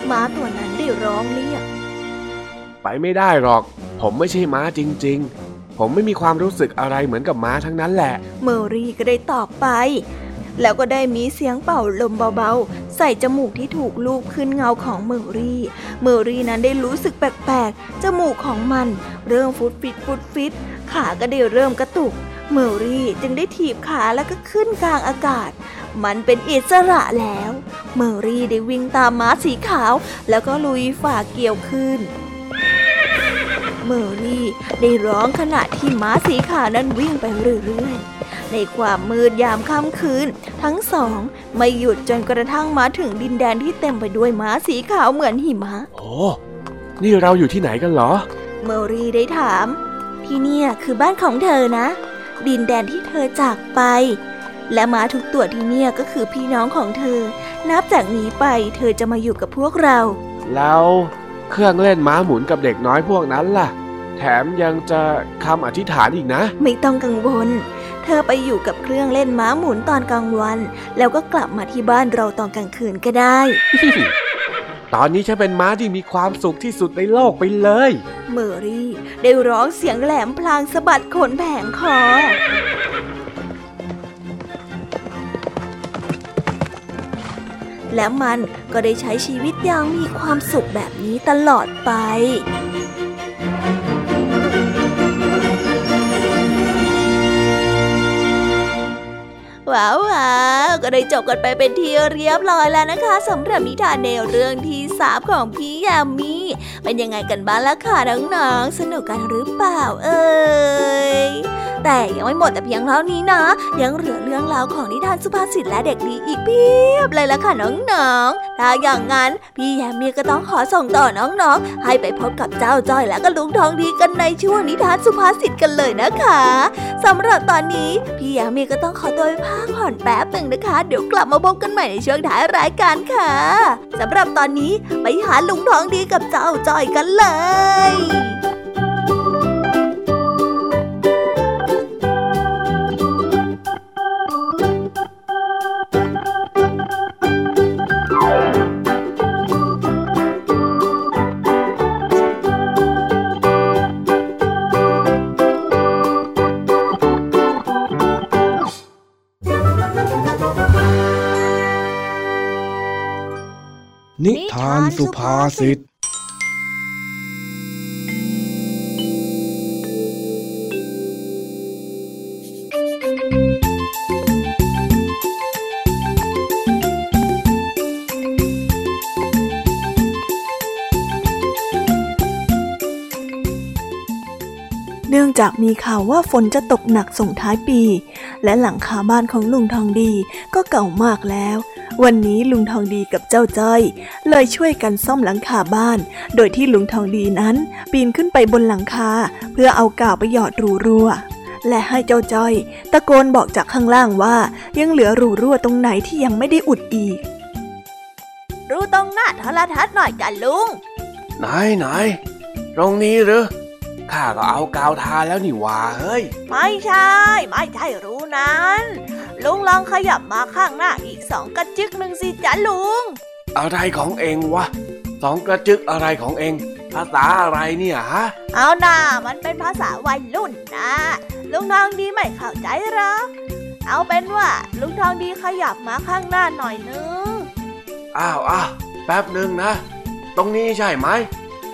ม้าตัวนั้นได้ร้องเรียก ไปไม่ได้หรอก ผมไม่ใช่ม้าจริง ๆ ผมไม่มีความรู้สึกอะไรเหมือนกับม้าทั้งนั้นแหละ เมอรี่ก็ได้ตอบไป แล้วก็ได้มีเสียงเป่าลมเบาๆ ใส่จมูกที่ถูกลูบขึ้นเงาของเมอรี่ เมอรี่นั้นได้รู้สึกแปลกๆ จมูกของมัน เริ่มฟุดฟิตฟุดฟิต ขาก็ได้เริ่มกระตุก เมอรี่จึงได้ถีบขาแล้วก็ขึ้นกลางอากาศ มันเป็นอิสระแล้ว เมอรี่ได้วิ่งตามม้าสีขาว แล้วก็ลุยฝ่าเกี่ยวขึ้น เมอรี่ได้ร้องขณะที่ม้าสีขาวนั้นวิ่งไปเรื่อยๆ ในความมืดยามค่ำคืน ทั้งสองไม่หยุดจนกระทั่งมาถึงดินแดนที่เต็มไปด้วยม้าสีขาวเหมือนหิมะ โอ้ นี่เราอยู่ที่ไหนกันเหรอ เมอรี่ได้ถาม ที่เนี่ยคือบ้านของเธอนะ ดินแดนที่เธอจากไป และม้าทุกตัวที่เนี่ยก็คือพี่น้องของเธอ นับจากนี้ไปเธอจะมาอยู่กับพวกเรา แล้วเครื่องเล่นม้าหมุนกับเด็กน้อยพวกนั้นล่ะ แถมยังจะคำอธิษฐานอีกนะ ไม่ต้องกังวล เธอไปอยู่กับเครื่องเล่นม้าหมุนตอนกลางวัน แล้วก็กลับมาที่บ้านเราตอนกลางคืนก็ได้ ตอนนี้ฉันเป็นม้าที่มีความสุขที่สุดในโลกไปเลย เมอรี่ ได้ร้องเสียงแหลมพลางสะบัดขนแผงคอและมันก็ได้ใช้ชีวิตอย่างมีความสุขแบบนี้ตลอดไป ว้าว ก็ได้จบกันไปเป็นที่เรียบร้อยแล้วนะคะสำหรับนิทานแนวเรื่องที่สามของพี่ยามี เป็นยังไงกันบ้างล่ะค่ะน้องๆ สนุกกันหรือเปล่าเอ่ย แต่ยังไม่หมดแต่เพียงเท่านี้นะ ยังเหลือเรื่องราวของนิทานสุภาษิตและเด็กดีอีกเพียบเลยล่ะค่ะน้องๆ ถ้าอย่างนั้นพี่ยามีก็ต้องขอส่งต่อน้องๆ ให้ไปพบกับเจ้าจ้อยและก็ลุงทองดีกันในช่วงนิทานสุภาษิตกันเลยนะคะสำหรับตอนนี้พี่ยามีก็ต้องขอตัวไปพักผ่อนแป๊บหนึ่งนะคะ เดี๋ยวกลับมาพบกันใหม่ในช่วงท้ายรายการค่ะสำหรับตอนนี้ไปหาลุงทองดีกับเจ้าาจ้อยกันเลยนิทานสุภาษิต จากมีข่าวว่าฝนจะตกหนักส่งท้ายปี และหลังคาบ้านของลุงทองดีก็เก่ามากแล้ว วันนี้ลุงทองดีกับเจ้าจ้อย เลยช่วยกันซ่อมหลังคาบ้าน โดยที่ลุงทองดีนั้น ปีนขึ้นไปบนหลังคา เพื่อเอากาวไปหยอดรูรั่วและให้เจ้าจ้อย ตะโกนบอกจากข้างล่างว่า ยังเหลือรูรั่วตรงไหนที่ยังไม่ได้อุดอีก รู้ตรงหน้าโทรทัศน์หน่อยจ้ะลุง ไหนไหนตรงนี้หรือ ข้าก็เอากาวทาแล้วนี่หว่าเฮ้ย ไม่ใช่ ไม่ใช่รู้นั้น ลุงลองขยับมาข้างหน้าอีกสองกระจึกหนึ่งสิจ้ะลุง อะไรของเองวะสองกระจึกอะไรของเอง ภาษาอะไรเนี่ยฮะ เอาหน่ามันเป็นภาษาวัยรุ่นนะลุงทองดีไม่เข้าใจหรอกเอาเป็นว่า ลุงทองดีขยับมาข้างหน้าหน่อยนึง อ้าวอ้าวแป๊บหนึ่งนะ ตรงนี้ใช่ไหม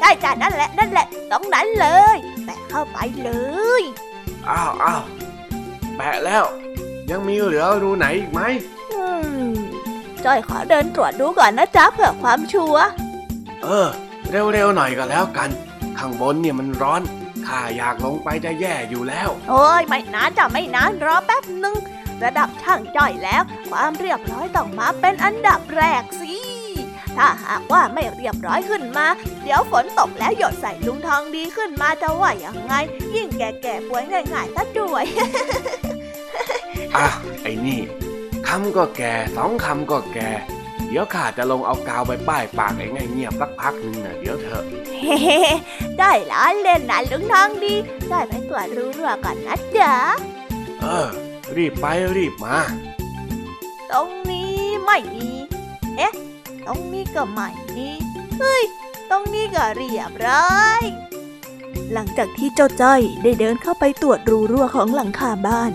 ได้จ้ะนั่นแหละนั่นแหละตรงนั้นเลยแตะเข้าไปเลยอ้าวอ้าวแปะแล้ว ยังมีเหลือรูไหนอีกไหมอืมจอยขอเดินตรวจดูก่อนนะจ๊ะเผื่อความชัวร์เออ เร็วๆหน่อยก็แล้วกัน ข้างบนเนี่ยมันร้อนข้าอยากลงไปจะแย่อยู่แล้ว โอ้ยไม่นานจ้ะไม่นานรอแป๊บหนึ่งระดับช่างจ้อยแล้ว ความเรียบร้อยต้องมาเป็นอันดับแรกสิ ถ้าหากว่าไม่เรียบร้อยขึ้นมา เดี๋ยวฝนตกแล้วหยดใส่ลุงทองดีขึ้นมาจะว่ายังไง ยิ่งแก่ๆป่วยง่ายๆซะด้วยอะไอ้นี่คำก็แก่สองคำก็แก่เดี๋ยวข้าจะลงเอากาวไปป้ายปากไอ้ไงเงียบสักพักหนึงนะเดี๋ยวเถอะเฮ้ได้ล้อเล่นนะลุงทองดี ได้ไปตรวจรู้รั่วก่อนนะจ๊ะเออ รีบไปรีบมา ตรงนี้ไม่มี เอ๊ะ ตรงนี้ก็ไม่มีเฮ้ย ตรงนี้ก็เรียบร้อย หลังจากที่เจ้าจ้อยได้เดินเข้าไปตรวจรูรั่วของหลังคาบ้าน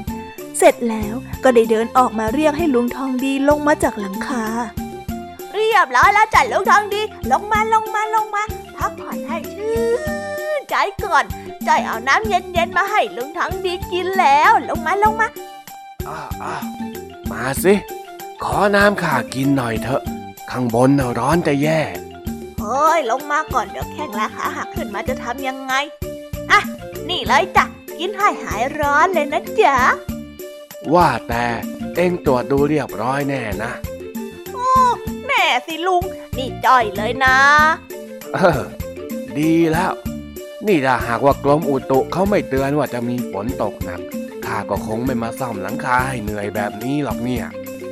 เสร็จแล้วก็ได้เดินออกมาเรียกให้ลุงทองดีลงมาจากหลังคา เรียบร้อยแล้วจ้ะลุงทองดี ลงมาลงมาลงมาพักผ่อนให้ชื่นใจก่อนจอยเอาน้ำเย็นๆมาให้ลุงทองดีกินแล้ว ลงมาลงมาอ้ามาสิขอน้ำข้ากินหน่อยเถอะ ข้างบนน่ะร้อนจะแย่เฮ้ยลงมาก่อนเดี๋ยวแข้งและขาหักขึ้นมาจะทำยังไงอะนี่เลยจ้ะกินให้หายร้อนเลยนะจ๊ะว่าแต่เอ็งตรวจดูเรียบร้อยแน่นะแน่สิลุง นี่จ้อยเลยนะ เออ ดีแล้ว นี่ถ้าหากว่ากรมอุตุเขาไม่เตือนว่าจะมีฝนตกหนักข้าก็คงไม่มาซ่อมหลังคาให้เหนื่อยแบบนี้หรอกเนี่ย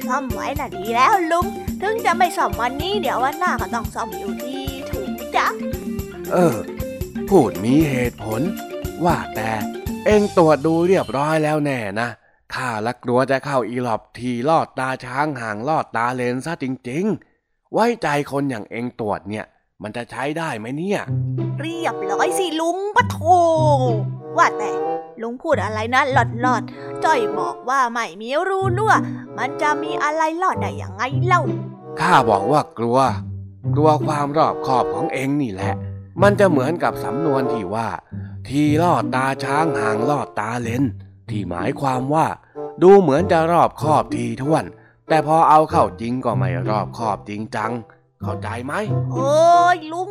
ซ่อมไว้น่ะดีแล้วลุง ถึงจะไม่ซ่อมวันนี้เดี๋ยววันหน้าก็ต้องซ่อมอยู่ที่ถูกจ้ะเออ พูดมีเหตุผล ว่าแต่เอ็งตรวจดูเรียบร้อยแล้วแน่นะข้าละกลัวจะเข้าอีหลอบทีลอดตาช้างห่างลอดตาเลนซะจริง ๆ ไว้ใจคนอย่างเอ็งตรวจเนี่ย มันจะใช้ได้ไหมเนี่ย เรียบร้อยสิลุงปะโถว่าแต่ลุงพูดอะไรนะหลอดหลอดๆจ้อยบอกว่าไม่มีรูรั่ว มันจะมีอะไรหลอดได้ยังไงเล่า ข้าบอกว่ากลัว กลัวความรอบคอบของเองนี่แหละ มันจะเหมือนกับสำนวนที่ว่า ทีลอดตาช้างห่างลอดตาเลนที่หมายความว่า ดูเหมือนจะรอบคอบทีท่วน แต่พอเอาเข้าจริงก็ไม่รอบคอบจริงจัง เข้าใจไหม โอ้ยลุง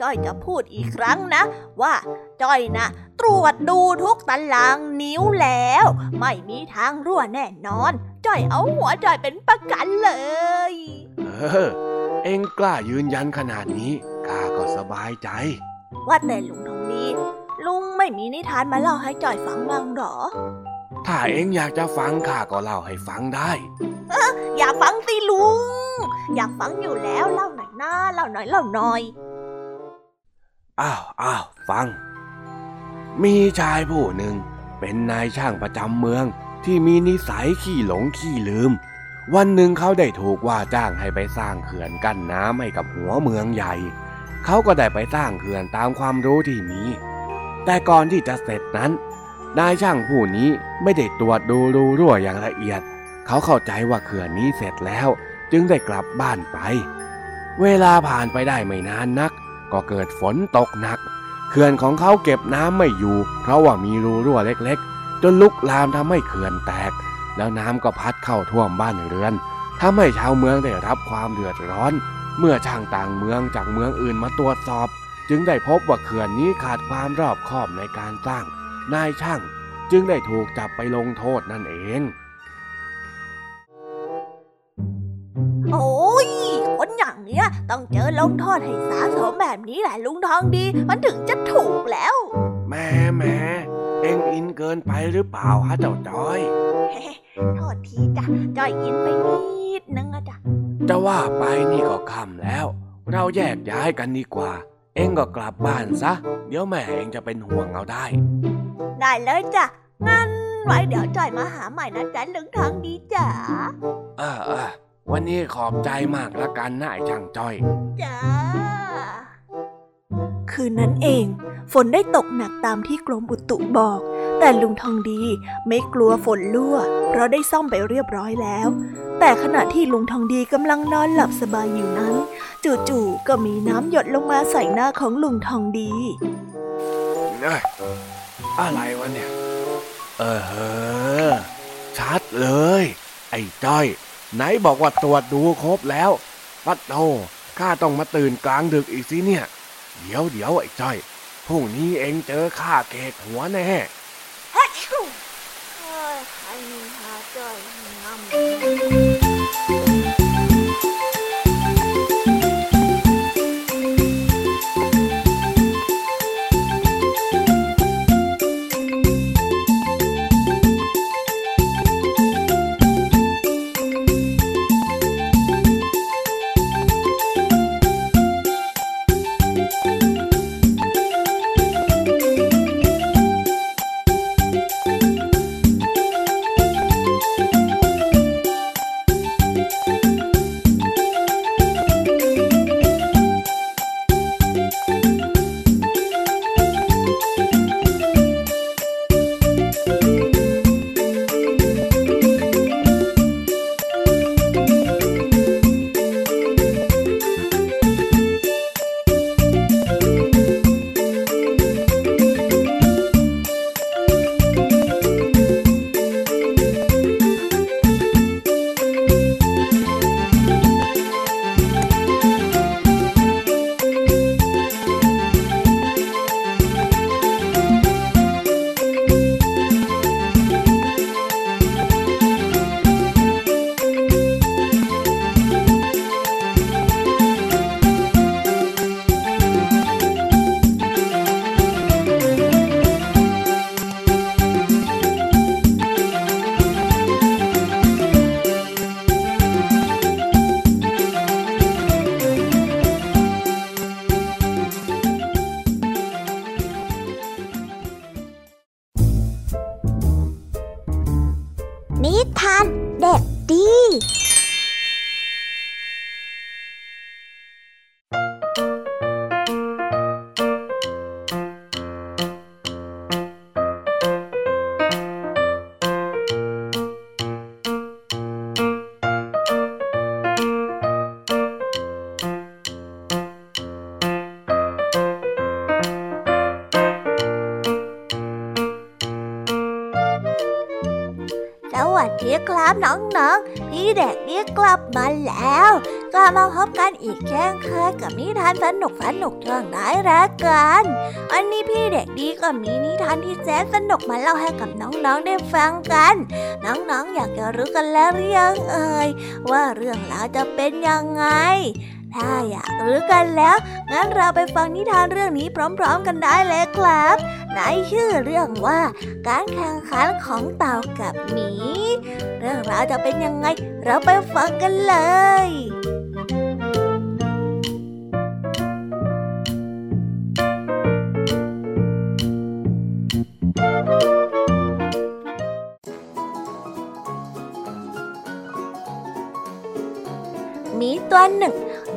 จ้อยจะพูดอีกครั้งนะ ว่าจ้อยนะ ตรวจดูทุกตารางนิ้วแล้ว ไม่มีทางรั่วแน่นอน จ้อยเอาหัวจ้อยเป็นประกันเลย เออ เองกล้ายืนยันขนาดนี้ข้าก็สบายใจ ว่าแต่ลุงทองดีลุงไม่มีนิทานมาเล่าให้จ้อยฟังบ้างหรอ ถ้าเองอยากจะฟังข้าก็เล่าให้ฟังได้อยากฟังสิลุง อยากฟังอยู่แล้วเล่าหน่อยนะเล่าหน่อยเล่าหน่อย อ้าวอ้าวฟัง มีชายผู้หนึ่ง เป็นนายช่างประจำเมืองที่มีนิสัยขี้หลงขี้ลืม วันหนึ่งเขาได้ถูกว่าจ้างให้ไปสร้างเขื่อนกั้นน้ำให้กับหัวเมืองใหญ่ เขาก็ได้ไปสร้างเขื่อนตามความรู้ที่มี แต่ก่อนที่จะเสร็จนั้น นายช่างผู้นี้ไม่ได้ตรวจดูรูรั่วอย่างละเอียด เขาเข้าใจว่าเขื่อนนี้เสร็จแล้ว จึงได้กลับบ้านไป เวลาผ่านไปได้ไม่นานนัก ก็เกิดฝนตกหนักเขื่อนของเขาเก็บน้ำไม่อยู่ เพราะว่ามีรูรั่วเล็กๆ จนลุกลามทำให้เขื่อนแตก แล้วน้ำก็พัดเข้าท่วมบ้านเรือนทำให้ชาวเมืองได้รับความเดือดร้อน เมื่อช่างต่างเมืองจากเมืองอื่นมาตรวจสอบ จึงได้พบว่าเขื่อนนี้ขาดความรอบคอบในการสร้าง นายช่างจึงได้ถูกจับไปลงโทษนั่นเอง โอ้ยคนอย่างเนี้ยต้องเจอลงโทษให้สาสมแบบนี้แหละลุงทองดี มันถึงจะถูกแล้วแหม่แหม่เอ็งอินเกินไปหรือเปล่าฮะเจ้าจอยโทษทีจ้ะจอยอินไปนิดนึงอะจ้ะจะว่าไปนี่ก็ค่ำแล้ว เราแยกย้ายกันดีกว่า เอ็งก็กลับบ้านซะ เดี๋ยวแม่เอ็งจะเป็นห่วงเอาได้ ได้เลยจ้ะงั้นไว้เดี๋ยวจอยมาหาใหม่นะจ๊ะลุงทองดีจ๋าเออเออ วันนี้ขอบใจมากละกันนะไอ้ช่างจ้อย จ้า คืนนั้นเอง ฝนได้ตกหนักตามที่กรมอุตุบอก แต่ลุงทองดีไม่กลัวฝนรั่ว เพราะได้ซ่อมไปเรียบร้อยแล้ว แต่ขณะที่ลุงทองดีกำลังนอนหลับสบายอยู่นั้น จู่ๆก็มีน้ำหยดลงมาใส่หน้าของลุงทองดีเอ้ยอะไรวะเนี่ย เออเฮอชัดเลย ไอ้จ้อย ไหนบอกว่าตรวจดูครบแล้วปัดโตข้าต้องมาตื่นกลางดึกอีกสิเนี่ย เดี๋ยวเดี๋ยวไอ้จ้อยพรุ่งนี้เองเจอข้าเกตหัวแน่ เด็กดีกลับมาแล้ว กลับมาพบกันอีกเช่นเคยกับนิทานสนุกสนุกเรื่องร้ายรักกันวันนี้พี่เด็กดีก็มีนิทานที่แสนสนุกมาเล่าให้กับน้องๆได้ฟังกัน น้องๆอยากจะรู้กันแล้วหรือยังเอ่ยว่าเรื่องราวจะเป็นยังไง ถ้าอยากรู้กันแล้ว งั้นเราไปฟังนิทานเรื่องนี้พร้อมๆกันได้เลยครับ ในชื่อเรื่องว่า การแข่งขันของเต่ากับหมี เรื่องราวจะเป็นยังไง เราไปฟังกันเลย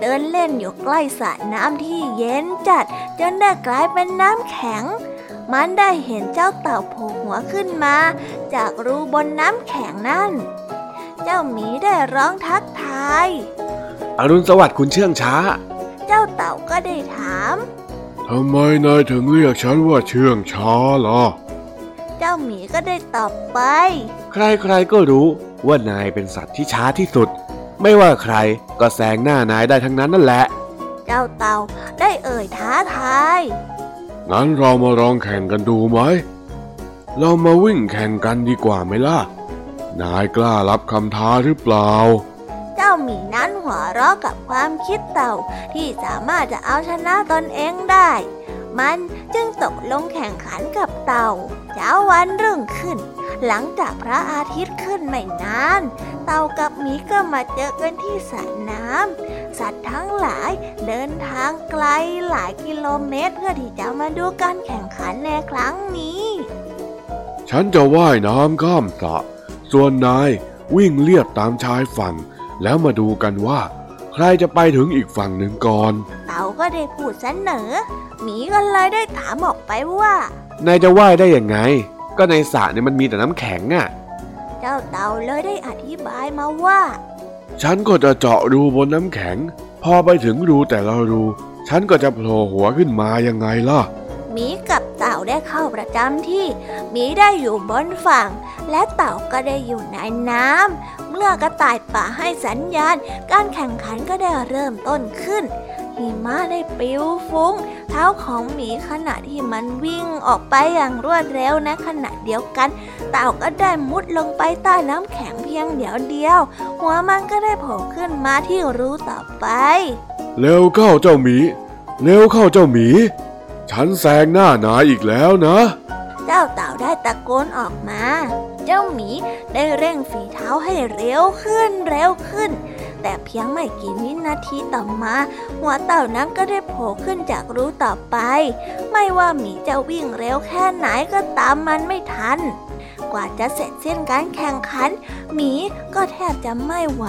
ดินเล่นอยู่ใกล้สระน้ำที่เย็นจัด จนได้กลายเป็นน้ำแข็ง มันได้เห็นเจ้าเต่าโผล่หัวขึ้นมา จากรูบนน้ำแข็งนั่น เจ้าหมีได้ร้องทักทาย อรุณสวัสดิ์คุณเชื่องช้า เจ้าเต่าก็ได้ถามทำไมนายถึงเรียกฉันว่าเชื่องช้าล่ะ เจ้าหมีก็ได้ตอบไป ใครๆก็รู้ว่านายเป็นสัตว์ที่ช้าที่สุด ไม่ว่าใครก็แซงหน้านายได้ทั้งนั้นนั่นแหละ เจ้าเต่าได้เอ่ยท้าทาย งั้นเรามาลองแข่งกันดูไหม เรามาวิ่งแข่งกันดีกว่าไหมล่ะ นายกล้ารับคำท้าหรือเปล่า เจ้าหมีนั้นหัวเราะกับความคิดเต่าที่สามารถจะเอาชนะตนเองได้ มันจึงตกลงแข่งขันกับเต่า เช้าวันรุ่งขึ้น หลังจากพระอาทิตย์ขึ้นไม่นาน เต่ากับหมีก็มาเจอกันที่สระน้ำสัตว์ทั้งหลายเดินทางไกลหลายกิโลเมตร เพื่อที่จะมาดูการแข่งขันในครั้งนี้ ฉันจะว่ายน้ำข้ามสระส่วนนายวิ่งเลียบตามชายฝั่ง แล้วมาดูกันว่า ใครจะไปถึงอีกฝั่งหนึ่งก่อน เต่าก็ได้พูดเสนอหมีก็เลยได้ถามออกไปว่า นายจะว่ายได้ยังไง ก็ในสระเนี่ยมันมีแต่น้ำแข็งอะ่ะ เจ้าเต่าเลยได้อธิบายมาว่า ฉันก็จะเจาะรูบนน้ำแข็ง พอไปถึงรูแต่ละรู ฉันก็จะโผล่หัวขึ้นมายังไงล่ะหมีกับเต่าได้เข้าประจำที่หมีได้อยู่บนฝั่ง และเต่าก็ได้อยู่ในน้ำเมื่อกระต่ายป่าให้สัญญาณ การแข่งขันก็ได้เริ่มต้นขึ้น หิมะได้ปลิวฟุ้ง เท้าของหมีขณะที่มันวิ่งออกไปอย่างรวดเร็วในขณะเดียวกัน เต่าก็ได้มุดลงไปใต้น้ำแข็งเพียงเดียวเดียว หัวมันก็ได้โผล่ขึ้นมาที่รูต่อไป เร็วเข้าเจ้าหมี เร็วเข้าเจ้าหมี ฉันแซงหน้านายอีกแล้วนะ เจ้าเต่าได้ตะโกนออกมา เจ้าหมีได้เร่งฝีเท้าให้เร็วขึ้นเร็วขึ้น แต่เพียงไม่กี่วินาทีต่อมา หัวเต่านั้นก็ได้โผล่ขึ้นจากรูต่อไป ไม่ว่าหมีจะวิ่งเร็วแค่ไหนก็ตามมันไม่ทัน กว่าจะเสร็จสิ้นการแข่งขัน หมีก็แทบจะไม่ไหว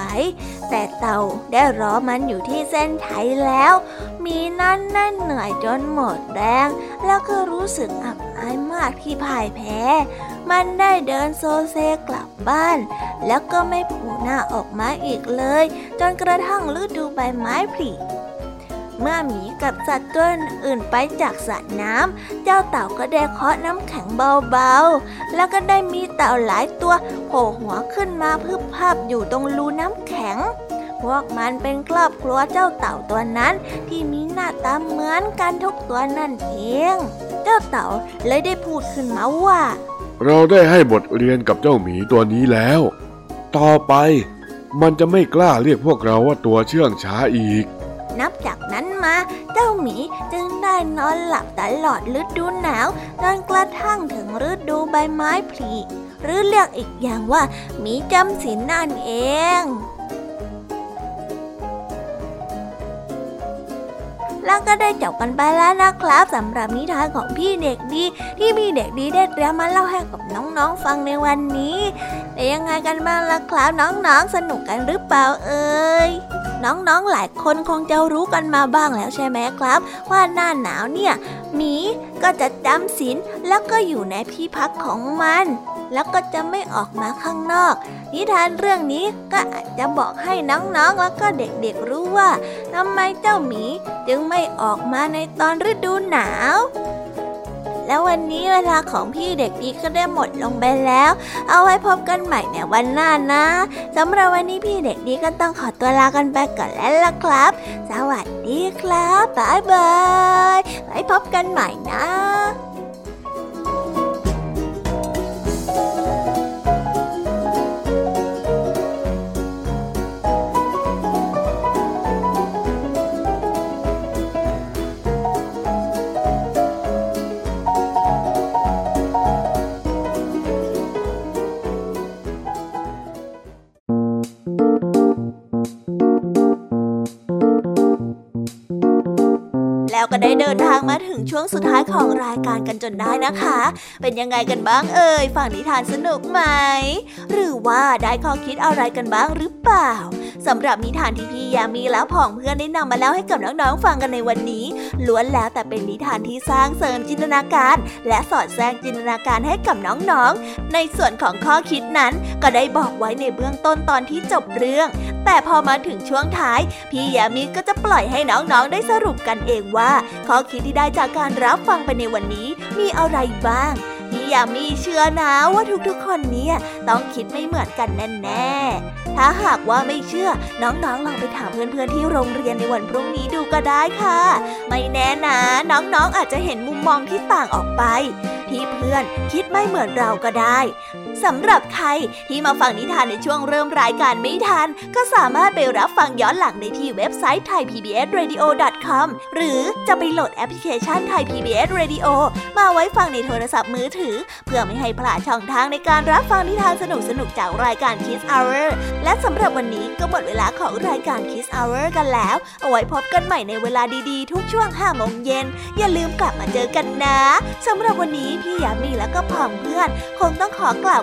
แต่เต่าได้รอมันอยู่ที่เส้นชัยแล้ว หมีนั้นนั่นเหนื่อยจนหมดแรง แล้วก็รู้สึกอับอายมากที่พ่ายแพ้ มันได้เดินโซเซกลับบ้าน แล้วก็ไม่ผูหน้าออกมาอีกเลย จนกระทั่งฤดูใบไม้ผลิ เมื่อหมีกับสัตว์ตัวอื่นไปจากสระน้ำ เจ้าเต่าก็ได้เคาะน้ำแข็งเบาๆ แล้วก็ได้มีเต่าหลายตัวโผล่หัวขึ้นมาพึบภาพอยู่ตรงรูน้ำแข็ง พวกมันเป็นครอบครัวเจ้าเต่าตัวนั้น ที่มีหน้าตาเหมือนกันทุกตัวนั่นเอง เจ้าเต่าเลยได้พูดขึ้นมาว่า เราได้ให้บทเรียนกับเจ้าหมีตัวนี้แล้ว ต่อไปมันจะไม่กล้าเรียกพวกเราว่าตัวเชื่องช้าอีก นับจากนั้น มาเจ้าหมีจึงได้นอนหลับตลอดฤดูหนาวจนกระทั่งถึงฤดูใบไม้ผลิหรือเรียกอีกอย่างว่าหมีจำศีลนั่นเองแล้วก็ได้จบกันไปแล้วนะครับสำหรับนิทานของพี่เด็กดีที่พี่เด็กดีได้เตรียมมาเล่าให้กับน้องๆฟังในวันนี้แต่ยังไงกันบ้างล่ะครับน้องๆ สนุกกันหรือเปล่าเอ่ยน้องๆ หลายคนคงจะรู้กันมาบ้างแล้วใช่ไหมครับ ว่าหน้าหนาวเนี่ยหมีก็จะจำศีลแล้วก็อยู่ในที่พักของมัน แล้วก็จะไม่ออกมาข้างนอก นิทานเรื่องนี้ก็อาจจะบอกให้น้องๆ แล้วก็เด็กๆรู้ว่าทำไมเจ้าหมีจึงไม่ออกมาในตอนฤดูหนาว แล้ววันนี้เวลาของพี่เด็กดีก็ได้หมดลงไปแล้ว เอาไว้พบกันใหม่ในวันหน้านะสำหรับวันนี้พี่เด็กดีก็ต้องขอตัวลากันไปก่อนแล้วล่ะครับ สวัสดีครับบ๊ายบายไว้พบกันใหม่นะ ก็ได้เดินทางมาถึงช่วงสุดท้ายของรายการกันจนได้นะคะ เป็นยังไงกันบ้างเอ่ยฝั่งนิทานสนุกไหม หรือว่าได้ข้อคิดอะไรกันบ้างหรือเปล่าสำหรับนิทานที่พี่ยามีและผองเพื่อนได้นำมาเล่าให้กับน้องๆฟังกันในวันนี้ ล้วนแล้วแต่เป็นนิทานที่สร้างเสริมจินตนาการ และสอดแทรกจินตนาการให้กับน้องๆ ในส่วนของข้อคิดนั้นก็ได้บอกไว้ในเบื้องต้นตอนที่จบเรื่อง แต่พอมาถึงช่วงท้าย พี่ยามีก็จะปล่อยให้น้องๆได้สรุปกันเองว่าข้อคิดที่ได้จากการรับฟังไปในวันนี้มีอะไรบ้างพี่ยามีเชื่อนะว่าทุกๆ คนเนี่ยต้องคิดไม่เหมือนกันแน่ๆ ถ้าหากว่าไม่เชื่อ น้องๆ ลองไปถามเพื่อนๆ ที่โรงเรียนในวันพรุ่งนี้ดูก็ได้ค่ะ ไม่แน่นะน้องๆ อาจจะเห็นมุมมองที่ต่างออกไป ที่เพื่อนคิดไม่เหมือนเราก็ได้ สำหรับใครที่มาฟังนิทานในช่วงเริ่มรายการไม่ทัน ก็สามารถไปรับฟังย้อนหลังได้ที่เว็บไซต์ thaipbsradio.com หรือจะไปโหลดแอปพลิเคชัน Thai PBS Radio มาไว้ฟังในโทรศัพท์มือถือ เพื่อไม่ให้พลาดช่องทางในการรับฟังนิทานสนุกๆจากรายการ Kids Hour และสำหรับวันนี้ก็หมดเวลาของรายการ Kids Hour กันแล้ว เอาไว้พบกันใหม่ในเวลาดีๆ ทุกช่วง5โมงเย็น อย่าลืมกลับมาเจอกันนะสำหรับวันนี้พี่ยามีแล้วก็พ่อเพื่อนคงต้องขอกล่าว